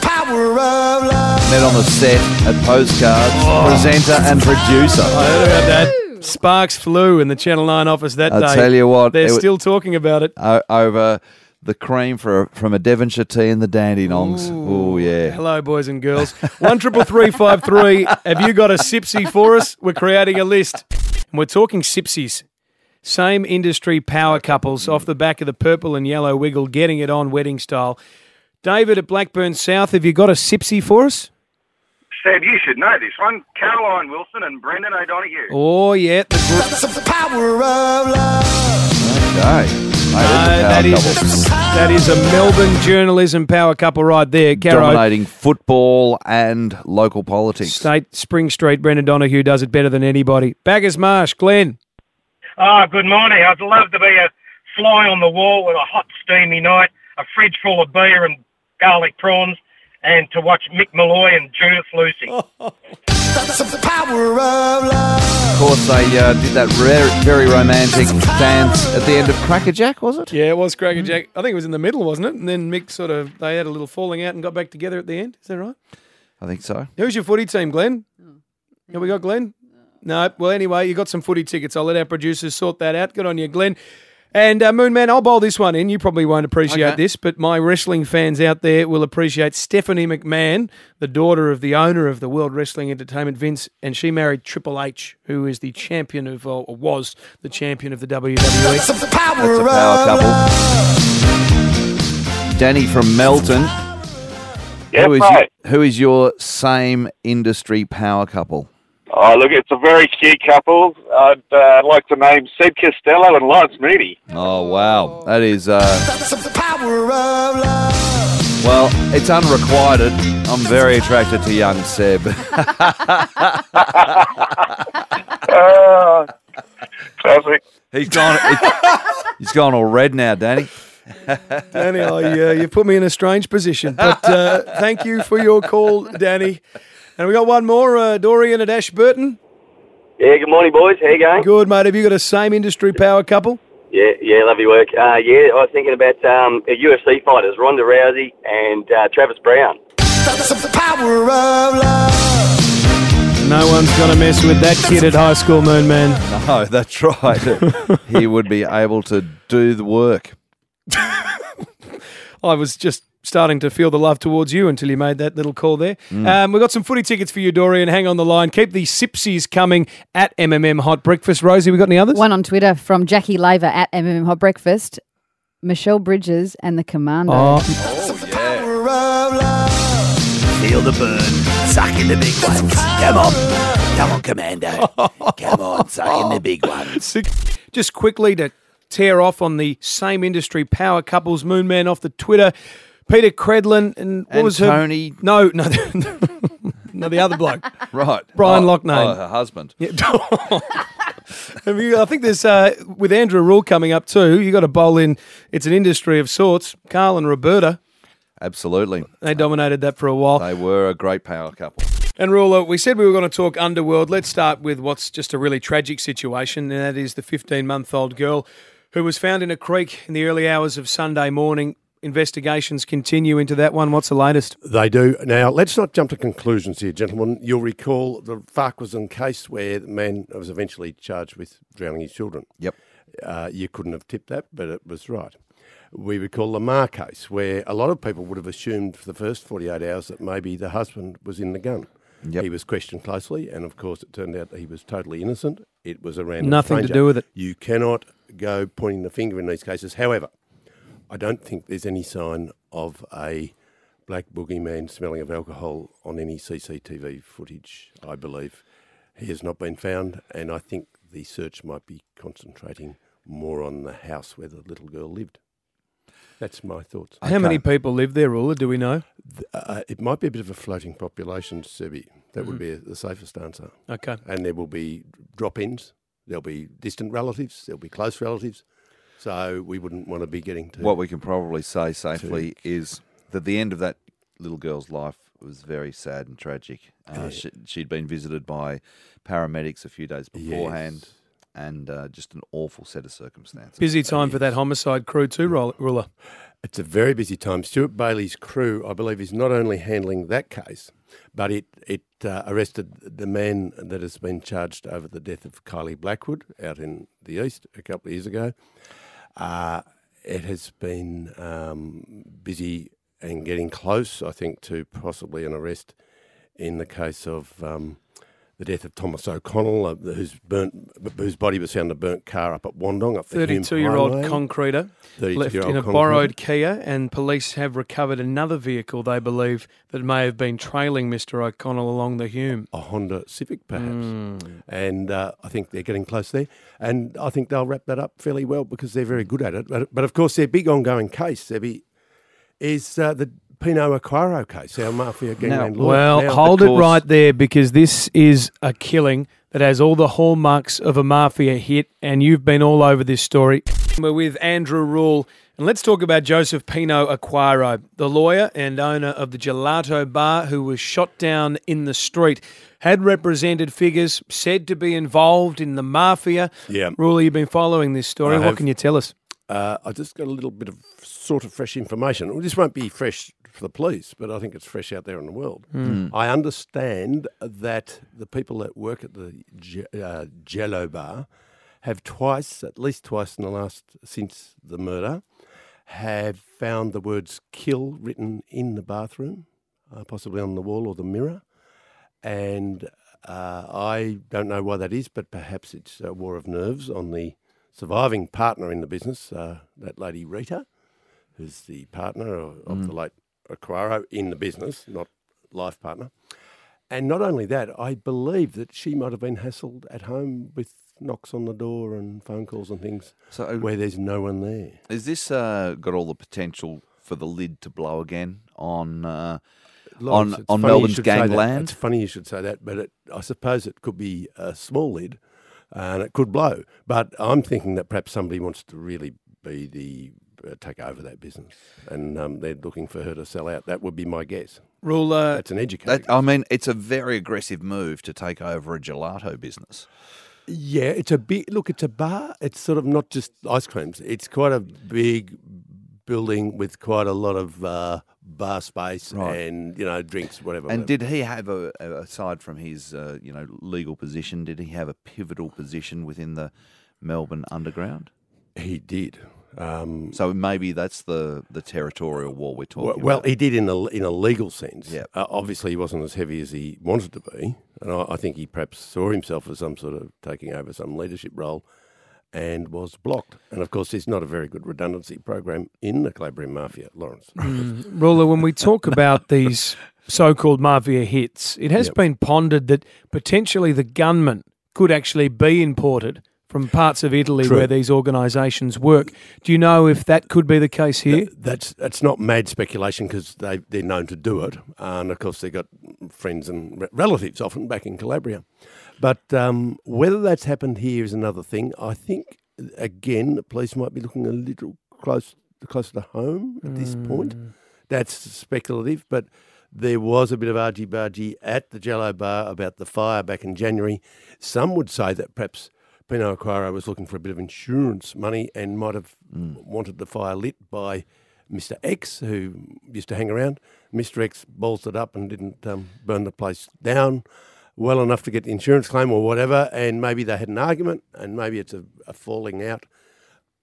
power of love. met on the set at Postcards, oh. presenter and producer. I heard about that. Sparks flew in the Channel 9 office that day. I'll day. tell you what, They're still talking about it. O- over the cream for from a Devonshire tea and the Dandenongs. Oh yeah. Hello, boys and girls. One triple three five three. Have you got a Sipsy for us? We're creating a list, and we're talking Sipsies. Same industry power couples off the back of the purple and yellow wiggle, getting it on wedding style. David at Blackburn South, have you got a Sipsy for us? Seb, you should know this one. Caroline Wilson and Brendan O'Donoghue. Oh yeah, the gr- Power of love. Okay. Mate, No, that there's is power couple. that is a Melbourne journalism power couple right there. Caro, dominating football and local politics. State Spring Street. Brendan Donahue does it better than anybody. Bacchus Marsh, Glenn. Ah, good morning. I'd love to be a fly on the wall with a hot, steamy night, a fridge full of beer and garlic prawns, and to watch Mick Molloy and Judith Lucy. Of course, they uh, did that rare, very romantic dance at the end of Crackerjack, was it? Yeah, it was Crackerjack. I think it was in the middle, wasn't it? And then Mick sort of they had a little falling out and got back together at the end. Is that right? I think so. Who's your footy team, Glenn? Have we got Glenn? No. Well, anyway, you got some footy tickets. I'll let our producers sort that out. Good on you, Glenn. And uh, Moonman, I'll bowl this one in. You probably won't appreciate Okay. this, but my wrestling fans out there will appreciate Stephanie McMahon, the daughter of the owner of the World Wrestling Entertainment, Vince, and she married Triple H, who is the champion of, or was the champion of the WWE. Power That's a power couple. Danny from Melton. Yeah, who is mate. who is your same industry power couple? Oh, look, it's a very cute couple. I'd uh, like to name Seb Costello and Lance Mooney. Oh wow, that is uh, Power of love. well, it's unrequited. I'm very attracted to young Seb. Uh, classic. he's gone. he's gone all red now, Danny. Danny, I, uh, you put me in a strange position. But uh, thank you for your call, Danny. And we got one more, uh, Dorian at Ashburton. Yeah, good morning, boys. How you going? Good, mate. Have you got a same industry power couple? Yeah, yeah, love your work. Uh, yeah, I was thinking about um, UFC fighters, Ronda Rousey and uh, Travis Browne. Power of love. No one's going to mess with that kid at high school, Moon Man. No, that's right. he would be able to do the work. I was just starting to feel the love towards you until you made that little call there. Mm. Um, we've got some footy tickets for you, Dorian. Hang on the line. Keep the Sipsies coming at MMM Hot Breakfast. Rosie, we got any others? One on Twitter from Jackie Laver at MMM Hot Breakfast. Michelle Bridges and the Commando. Oh, Feel the burn. Suck in the big ones. Come on. Come on, Commando. Come on, suck in the big ones. Just quickly to tear off on the same industry power couples, Moon Man off the Twitter. Peta Credlin and what And was Tony- her? No, no, no, the other bloke. Right. Brian Oh, Loughnane. Oh, her husband. Yeah. I think there's uh, with Andrew Rule coming up too. You got to bowl in. It's an industry of sorts. Carl and Roberta. Absolutely. They dominated that for a while. They were a great power couple. And Ruler, we said we were going to talk underworld. Let's start with what's just a really tragic situation, and that is the 15 month old girl who was found in a creek in the early hours of Sunday morning. Investigations continue into that one. What's the latest? They do. Now, let's not jump to conclusions here, gentlemen. You'll recall the Farquharson case where the man was eventually charged with drowning his children. Yep. Uh, you couldn't have tipped that, but it was right. We recall the Meagher case where a lot of people would have assumed for the first 48 hours that maybe the husband was in the gun. Yep. He was questioned closely, and of course, it turned out that he was totally innocent. It was a random Nothing to do with it. You cannot go pointing the finger in these cases. However, I don't think there's any sign of a black boogeyman smelling of alcohol on any CCTV footage, I believe. He has not been found, and I think the search might be concentrating more on the house where the little girl lived. That's my thoughts. How many people live there, Ruler? Do we know? Uh, it might be a bit of a floating population, Sebi. That would Mhm. be the safest answer. Okay. And there will be drop ins, there'll be distant relatives, there'll be close relatives. So we wouldn't want to be getting to What we can probably say safely is that the end of that little girl's life was very sad and tragic. Uh, Yeah. she, she'd been visited by paramedics a few days beforehand. and uh, just an awful set of circumstances. Busy time for that homicide crew too, Roll- Ruler. It's a very busy time. Stuart Bailey's crew, I believe, is not only handling that case, but it it uh, arrested the man that has been charged over the death of Kylie Blackwood out in the east a couple of years ago. Uh, it has been um, busy and getting close, I think, to possibly an arrest in the case of um, the death of Thomas O'Connell, uh, whose burnt, whose body was found in a burnt car up at Wandong, up the Hume Thirty-two-year-old Highway. concreter left 32-year-old in a concreter. borrowed Kia, and police have recovered another vehicle they believe that may have been trailing Mr. O'Connell along the Hume. a Honda Civic, perhaps. Mm. And uh, I think they're getting close there. And I think they'll wrap that up fairly well because they're very good at it. But, but of course, their big ongoing case, Sebby, is uh, the Pino Acquaro case, our mafia gangland lawyer. Well, Now, hold it right there because this is a killing that has all the hallmarks of a mafia hit, and you've been all over this story. We're with Andrew Rule, and let's talk about Joseph Pino Acquaro, the lawyer and owner of the Gelato Bar who was shot down in the street. Had represented figures said to be involved in the mafia. Yeah. Rule, you've been following this story. I What have. can you tell us? Uh, I just got a little bit of sort of fresh information. Well, this won't be fresh for the police, but I think it's fresh out there in the world. Mm. I understand that the people that work at the Je- uh, Gelobar have twice, at least twice in the last since the murder, have found the words "kill" written in the bathroom, uh, possibly on the wall or the mirror, and uh, I don't know why that is, but perhaps it's a war of nerves on the surviving partner in the business, uh, that lady Rita, who's the partner of, of Mm. the late Acquaro in the business, not life partner. And not only that, I believe that she might have been hassled at home with knocks on the door and phone calls and things So- where there's no one there. Is this uh, got all the potential for the lid to blow again on uh, Lawrence, on on Melbourne's should say that. gangland? It's funny you should say that, but it, I suppose it could be a small lid and it could blow. But I'm thinking that perhaps somebody wants to really be the take over that business, and um, they're looking for her to sell out. That would be my guess. Rule, uh, That's an educator. That, I mean, it's a very aggressive move to take over a gelato business. Yeah, it's a big look. It's a bar. It's sort of not just ice creams. It's quite a big building with quite a lot of uh, bar space Right. and you know drinks, whatever. And whatever. did he have a, a- aside from his uh, you know legal position, did he have a pivotal position within the Melbourne underground? He did. Um, so maybe that's the the territorial war we're talking Well, about. well, he did in a in a legal sense. Yeah. Uh, obviously, he wasn't as heavy as he wanted to be, and I, I think he perhaps saw himself as some sort of taking over some leadership role, and was blocked. And of course, there's not a very good redundancy program in the Calabrian Mafia, Lawrence. Mm. Ruler, when we talk about these so-called mafia hits, it has Yep. been pondered that potentially the gunman could actually be imported from parts of Italy True. where these organisations work. Do you know if that could be the case here? That's that's not mad speculation because they they're known to do it, and of course they've got friends and re- relatives often back in Calabria. But um, whether that's happened here is another thing. I think again the police might be looking a little close closer to home at this point. That's speculative, but there was a bit of argy bargy at the Gelobar about the fire back in January. Some would say that perhaps Pino Acquaro was looking for a bit of insurance money and might have wanted the fire lit by Mr. X, who used to hang around. Mr. X balls it up and didn't um, burn the place down well enough to get the insurance claim or whatever. And maybe they had an argument, and maybe it's a, a falling out,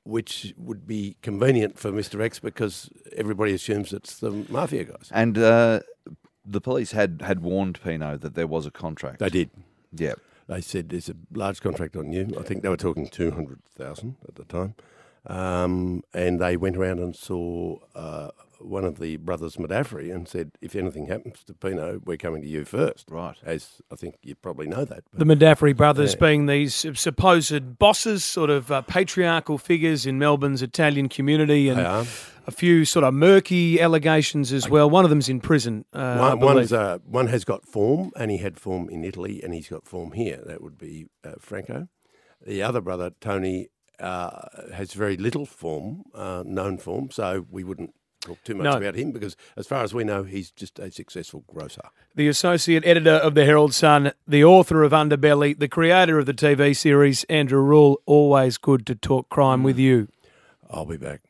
which would be convenient for Mr. X because everybody assumes it's the mafia guys. And uh, the police had, had warned Pino that there was a contract. They did. Yeah. They said there's a large contract on you. I think they were talking 200,000 at the time. Um, and they went around and saw uh, one of the brothers Madafferi and said, if anything happens to Pino, we're coming to you first. Right. As I think you probably know that. The Madafferi brothers Yeah. being these supposed bosses, sort of uh, patriarchal figures in Melbourne's Italian community, and a few sort of murky allegations as well. One of them's in prison. Uh, one, believe. one's, uh, one has got form, and he had form in Italy, and he's got form here. That would be uh, Franco. The other brother, Tony, uh, has very little form, uh, known form, so we wouldn't talk too much No. about him because, as far as we know, he's just a successful grocer. the associate editor of the Herald Sun, the author of Underbelly, the creator of the TV series, Andrew Rule. Always good to talk crime with you. I'll be back.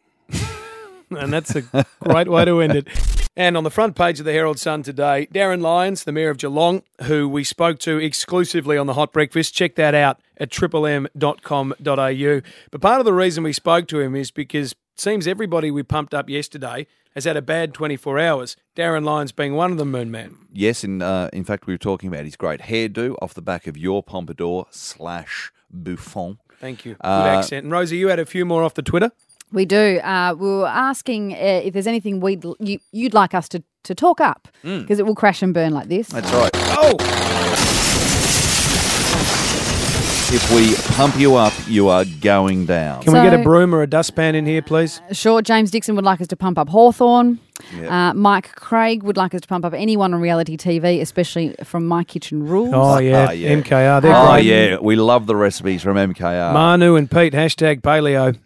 and that's a great way to end it. And on the front page of the Herald Sun today, Darryn Lyons, the Mayor of Geelong, who we spoke to exclusively on the Hot Breakfast. Check that out at triplem.com.au. But part of the reason we spoke to him is because seems everybody we pumped up yesterday has had a bad 24 hours. Darryn Lyons being one of them, Moon Man. Yes, in uh, in fact, we were talking about his great hairdo off the back of your pompadour slash bouffant. Thank you. Good Uh, accent. And Rosie, you had a few more off the Twitter. We do. Uh, we were asking uh, if there's anything we'd you, you'd like us to, to talk up Mm. because it will crash and burn like this. That's right. Oh! If we pump you up, you are going down. Can we get a broom or a dustpan in here, please? Sure, James Dixon would like us to pump up Hawthorn. Yep. Uh, Mike Craig would like us to pump up anyone on reality TV, especially from My Kitchen Rules. Oh, yeah. Ah, yeah. MKR. They're oh, great. yeah. We love the recipes from MKR. Manu and Pete, hashtag paleo.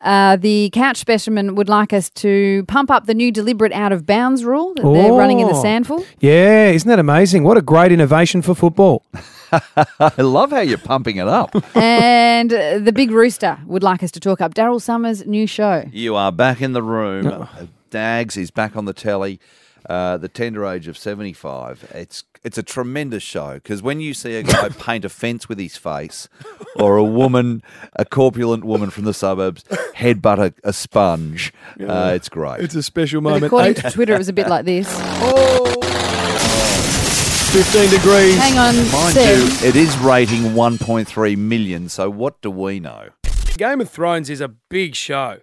Uh, the couch specimen would like us to pump up the new deliberate out of bounds rule that they're running in the Oh. Sandful. Yeah, isn't that amazing? What a great innovation for football. I love how you're pumping it up. and uh, the Big Rooster would like us to talk up Daryl Somers' new show. You are back in the room. Uh, Dags is back on the telly. Uh, the tender age of seventy five. It's it's a tremendous show because when you see a guy paint a fence with his face, or a woman, a corpulent woman from the suburbs, headbutt a, a sponge, uh, it's great. It's a special But moment. according to Twitter, it was a bit like this. 15 degrees. Hang on, Mind Seb. you, it is rating 1.3 million. So what do we know? Game of Thrones is a big show.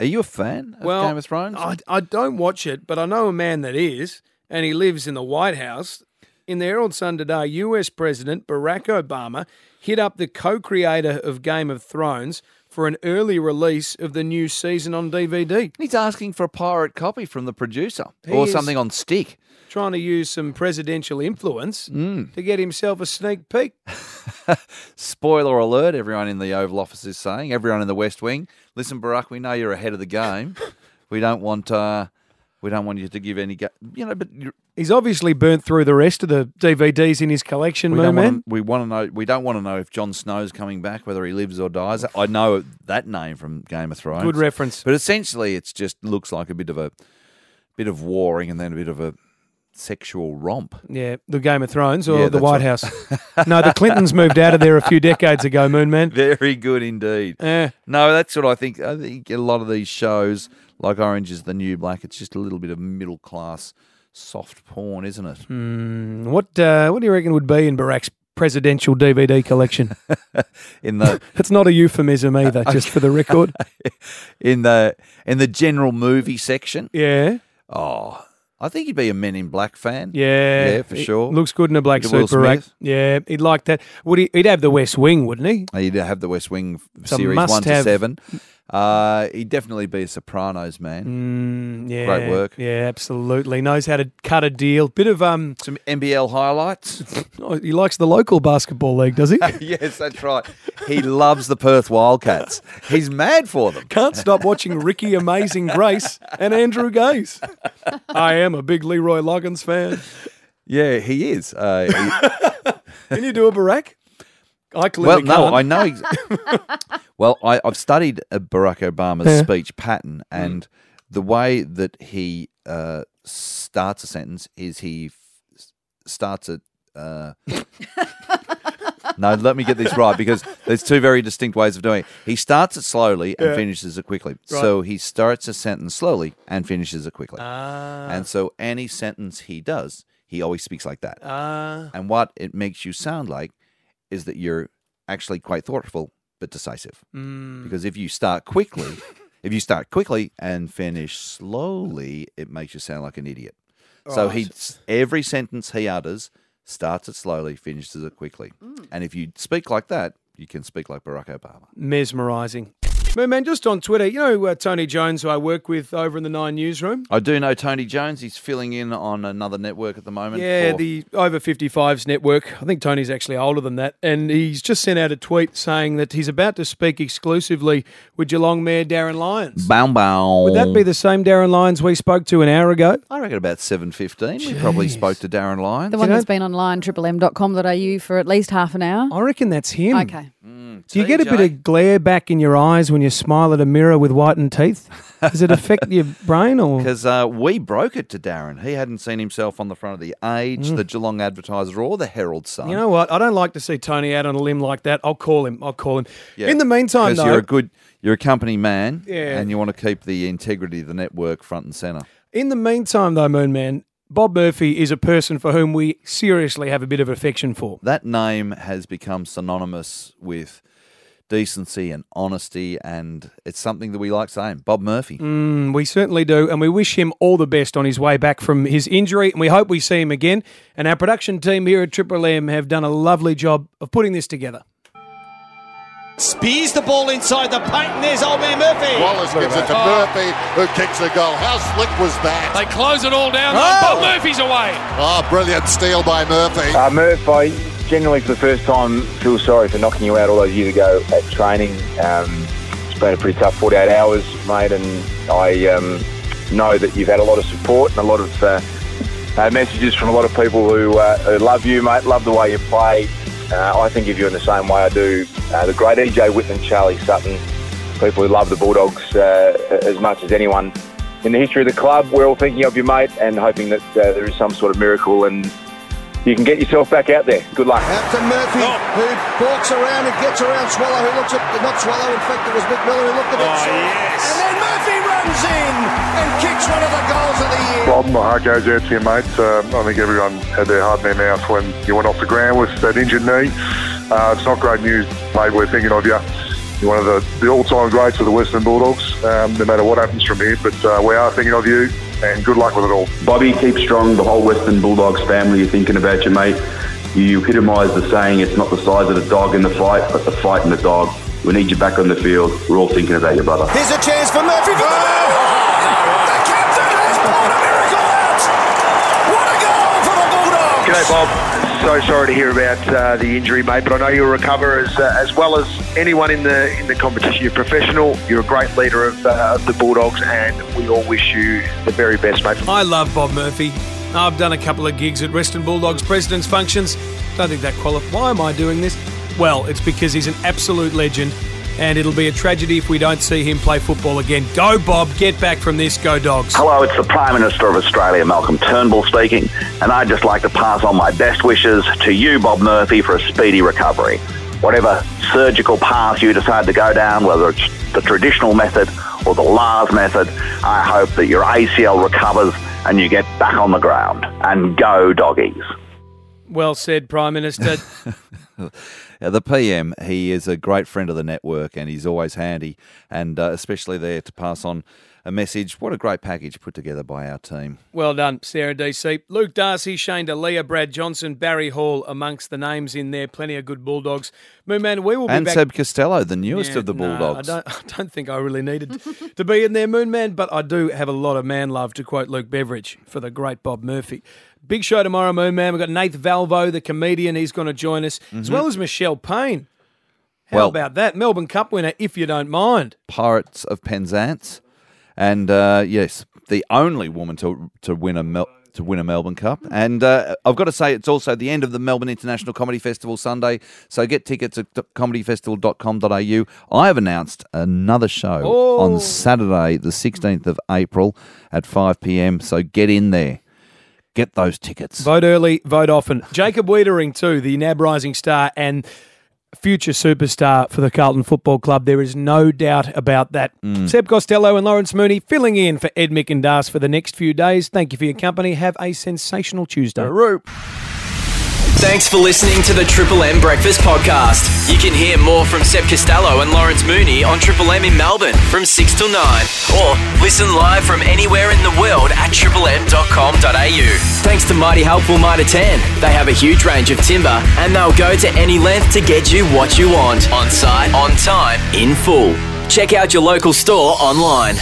Are you a fan of well, Game of Thrones? I, I don't watch it, but I know a man that is, and he lives in the White House. In the Herald Sun today, US President Barack Obama hit up the co creator of Game of Thrones for an early release of the new season on DVD. He's asking for a pirate copy from the producer He or is- something on stick. Trying to use some presidential influence Mm. to get himself a sneak peek. Spoiler alert, everyone in the Oval Office is saying, everyone in the West Wing, listen, Barack, we know you're ahead of the game. we don't want uh, we don't want you to give any, ga- you know, but you're, He's obviously burnt through the rest of the DVDs in his collection, we Man. we want to know we don't want to know if Jon Snow's coming back, whether he lives or dies. I know that name from Game of Thrones. Good reference. But essentially, it's just looks like a bit of a bit of warring and then a bit of a sexual romp. Yeah, the Game of Thrones or Yeah, the White right. House. no, the Clintons moved out of there a few decades ago, Moon Man. Very good indeed. Yeah. No, that's what I think. I think a lot of these shows, like Orange is the New Black, it's just a little bit of middle class soft porn, isn't it? Hmm, what uh, what do you reckon would be in Barack's presidential DVD collection? in the it's not a euphemism either, just for the record. in the in the general movie section. Yeah. Oh, I think he'd be a Men in Black fan. Yeah, yeah, for He sure. Looks good in a black suit, Will. Smith. Yeah, he'd like that. Would he? He'd have the West Wing, wouldn't he? He'd have the West Wing It's series one to seven. Uh, he'd definitely be a Sopranos man. Mm, yeah, Great work. Yeah, absolutely. Knows how to cut a deal. Bit of um, some NBL highlights. oh, he likes the local basketball league, does he? yes, that's right. He loves the Perth Wildcats. He's mad for them. Can't stop watching Ricky Amazing Grace and Andrew Gaze. I am a big Leroy Loggins fan. Yeah, he is. Uh, he- Can you do a Barack? I clearly well, no, can't. I know. Ex- well, I, I've studied uh, Barack Obama's Yeah. speech pattern, and the way that he uh, starts a sentence is he f- starts it. Uh, no, let me get this right because there's two very distinct ways of doing it. He starts it slowly and Yeah. finishes it quickly. Right. So he starts a sentence slowly and finishes it quickly. Ah. And so any sentence he does, he always speaks like that. Ah. And what it makes you sound like is that you're actually quite thoughtful but decisive. Mm. Because if you start quickly, if you start quickly and finish slowly, it makes you sound like an idiot. So he every sentence he utters starts it slowly, finishes it quickly. And if you speak like that, you can speak like Barack Obama. Mesmerising. Man, just on Twitter, you know uh, Tony Jones, who I work with over in the Nine newsroom? I do know Tony Jones. He's filling in on another network at the moment. Yeah, for- the over 55s network. I think Tony's actually older than that. And he's just sent out a tweet saying that he's about to speak exclusively with Geelong Mayor Darryn Lyons. Bow bow. Would that be the same Darryn Lyons we spoke to an hour ago? I reckon about seven fifteen. We probably spoke to Darryn Lyons. The one that's been online, triplem.com.au for at least half an hour. I reckon that's him. Okay. Do you get a bit of glare back in your eyes when you smile at a mirror with whitened teeth? Does it affect your brain or? Because uh, we broke it to Darryn. He hadn't seen himself on the front of the Age, Mm. the Geelong Advertiser, or the Herald Sun. You know what? I don't like to see Tony out on a limb like that. I'll call him. I'll call him. Yeah. In the meantime, though, you're a good, you're a company man, Yeah. and you want to keep the integrity of the network front and centre. in the meantime, though, Moon Man, Bob Murphy is a person for whom we seriously have a bit of affection for. That name has become synonymous with decency and honesty, and it's something that we like saying. Bob Murphy. Mm, we certainly do, and we wish him all the best on his way back from his injury, and we hope we see him again. And our production team here at Triple M have done a lovely job of putting this together. Spears the ball inside the paint, and there's old man Murphy. Wallace gives it to Oh. Murphy, who kicks the goal. How slick was that? They close it all down. though. Oh! Bob Murphy's away. Oh, brilliant steal by Murphy. Uh, Murph, I genuinely for the first time feel sorry for knocking you out all those years ago at training. Um, it's been a pretty tough 48 hours, mate, and I um, know that you've had a lot of support and a lot of uh, uh, messages from a lot of people who, uh, who love you, mate, love the way you play. Uh, I think of you in the same way I do uh, the great EJ Whitten, Charlie Sutton, people who love the Bulldogs uh, as much as anyone in the history of the club. We're all thinking of you, mate, and hoping that uh, there is some sort of miracle and you can get yourself back out there. Good luck. Out to Murphy, who walks around and gets around Swallow, who looks at not Swallow. In fact, it was Mick Miller who looked at it. Oh, yes. And then Murphy runs in and kicks one of the goals of the year. Bob, my heart goes out to you, mate. Um, I think everyone had their heart in their mouth when you went off the ground with that injured knee. Uh, it's not great news, mate. We're thinking of you. You're one of the, the all-time greats of the Western Bulldogs, um, no matter what happens from here. But uh, we are thinking of you, and good luck with it all. Bobby, keep strong. The whole Western Bulldogs family are thinking about you, mate. You epitomise the saying, it's not the size of the dog in the fight, but the fight in the dog. We need you back on the field. We're all thinking about your brother. Here's a chance for Murphy for the goal. The captain has pulled a miracle out. What a goal for the Bulldogs. G'day, Bob. So sorry to hear about uh, the injury, mate. But I know you'll recover as uh, as well as anyone in the in the competition. You're professional. You're a great leader of, uh, of the Bulldogs, and we all wish you the very best, mate. I love Bob Murphy. I've done a couple of gigs at Western Bulldogs presidents functions. Don't think that qualifies. Why am I doing this? Well, it's because he's an absolute legend, and it'll be a tragedy if we don't see him play football again. Go, Bob. Get back from this. Go, Dogs. Hello, it's the Prime Minister of Australia, Malcolm Turnbull speaking, and I'd just like to pass on my best wishes to you, Bob Murphy, for a speedy recovery. Whatever surgical path you decide to go down, whether it's the traditional method or the LARS method, I hope that your ACL recovers and you get back on the ground. And go, doggies. Well said, Prime Minister. Yeah, the PM, he is a great friend of the network and he's always handy and uh, especially there to pass on a message. What a great package put together by our team. Well done, Sarah DC. Luke Darcy, Shane DeLea, Brad Johnson, Barry Hall amongst the names in there. Plenty of good Bulldogs. Moon Man, we will be And back. Seb Costello, the newest Yeah, of the no, Bulldogs. I, don't, I don't think I really needed to be in there, Moon Man, but I do have a lot of man love, to quote Luke Beveridge, for the great Bob Murphy. Big show tomorrow, Moon Man. We've got Nath Valvo, the comedian. He's going to join us, as Mhm. well as Michelle Payne. How Well- about that? Melbourne Cup winner, if you don't mind. Pirates of Penzance, and uh, yes, the only woman to to win a Mel- to win a Melbourne Cup. And uh, I've got to say, it's also the end of the Melbourne International Comedy Festival Sunday. So get tickets at comedyfestival.com.au. I have announced another show Oh. on Saturday, the 16th of April at 5 p.m. So get in there. Get those tickets. Vote early, vote often. Jacob Weitering, too, the NAB Rising Star and future superstar for the Carlton Football Club. There is no doubt about that. Mm. Seb Costello and Lawrence Mooney filling in for Ed Mick and Das for the next few days. Thank you for your company. Have a sensational Tuesday. Thanks for listening to the Triple M Breakfast Podcast. You can hear more from Seb Costello and Lawrence Mooney on Triple M in Melbourne from 6 till 9. Or listen live from anywhere in the world at triplem.com.au. Thanks to Mighty Helpful Mitre 10. They have a huge range of timber and they'll go to any length to get you what you want. On site, on time, in full. Check out your local store online.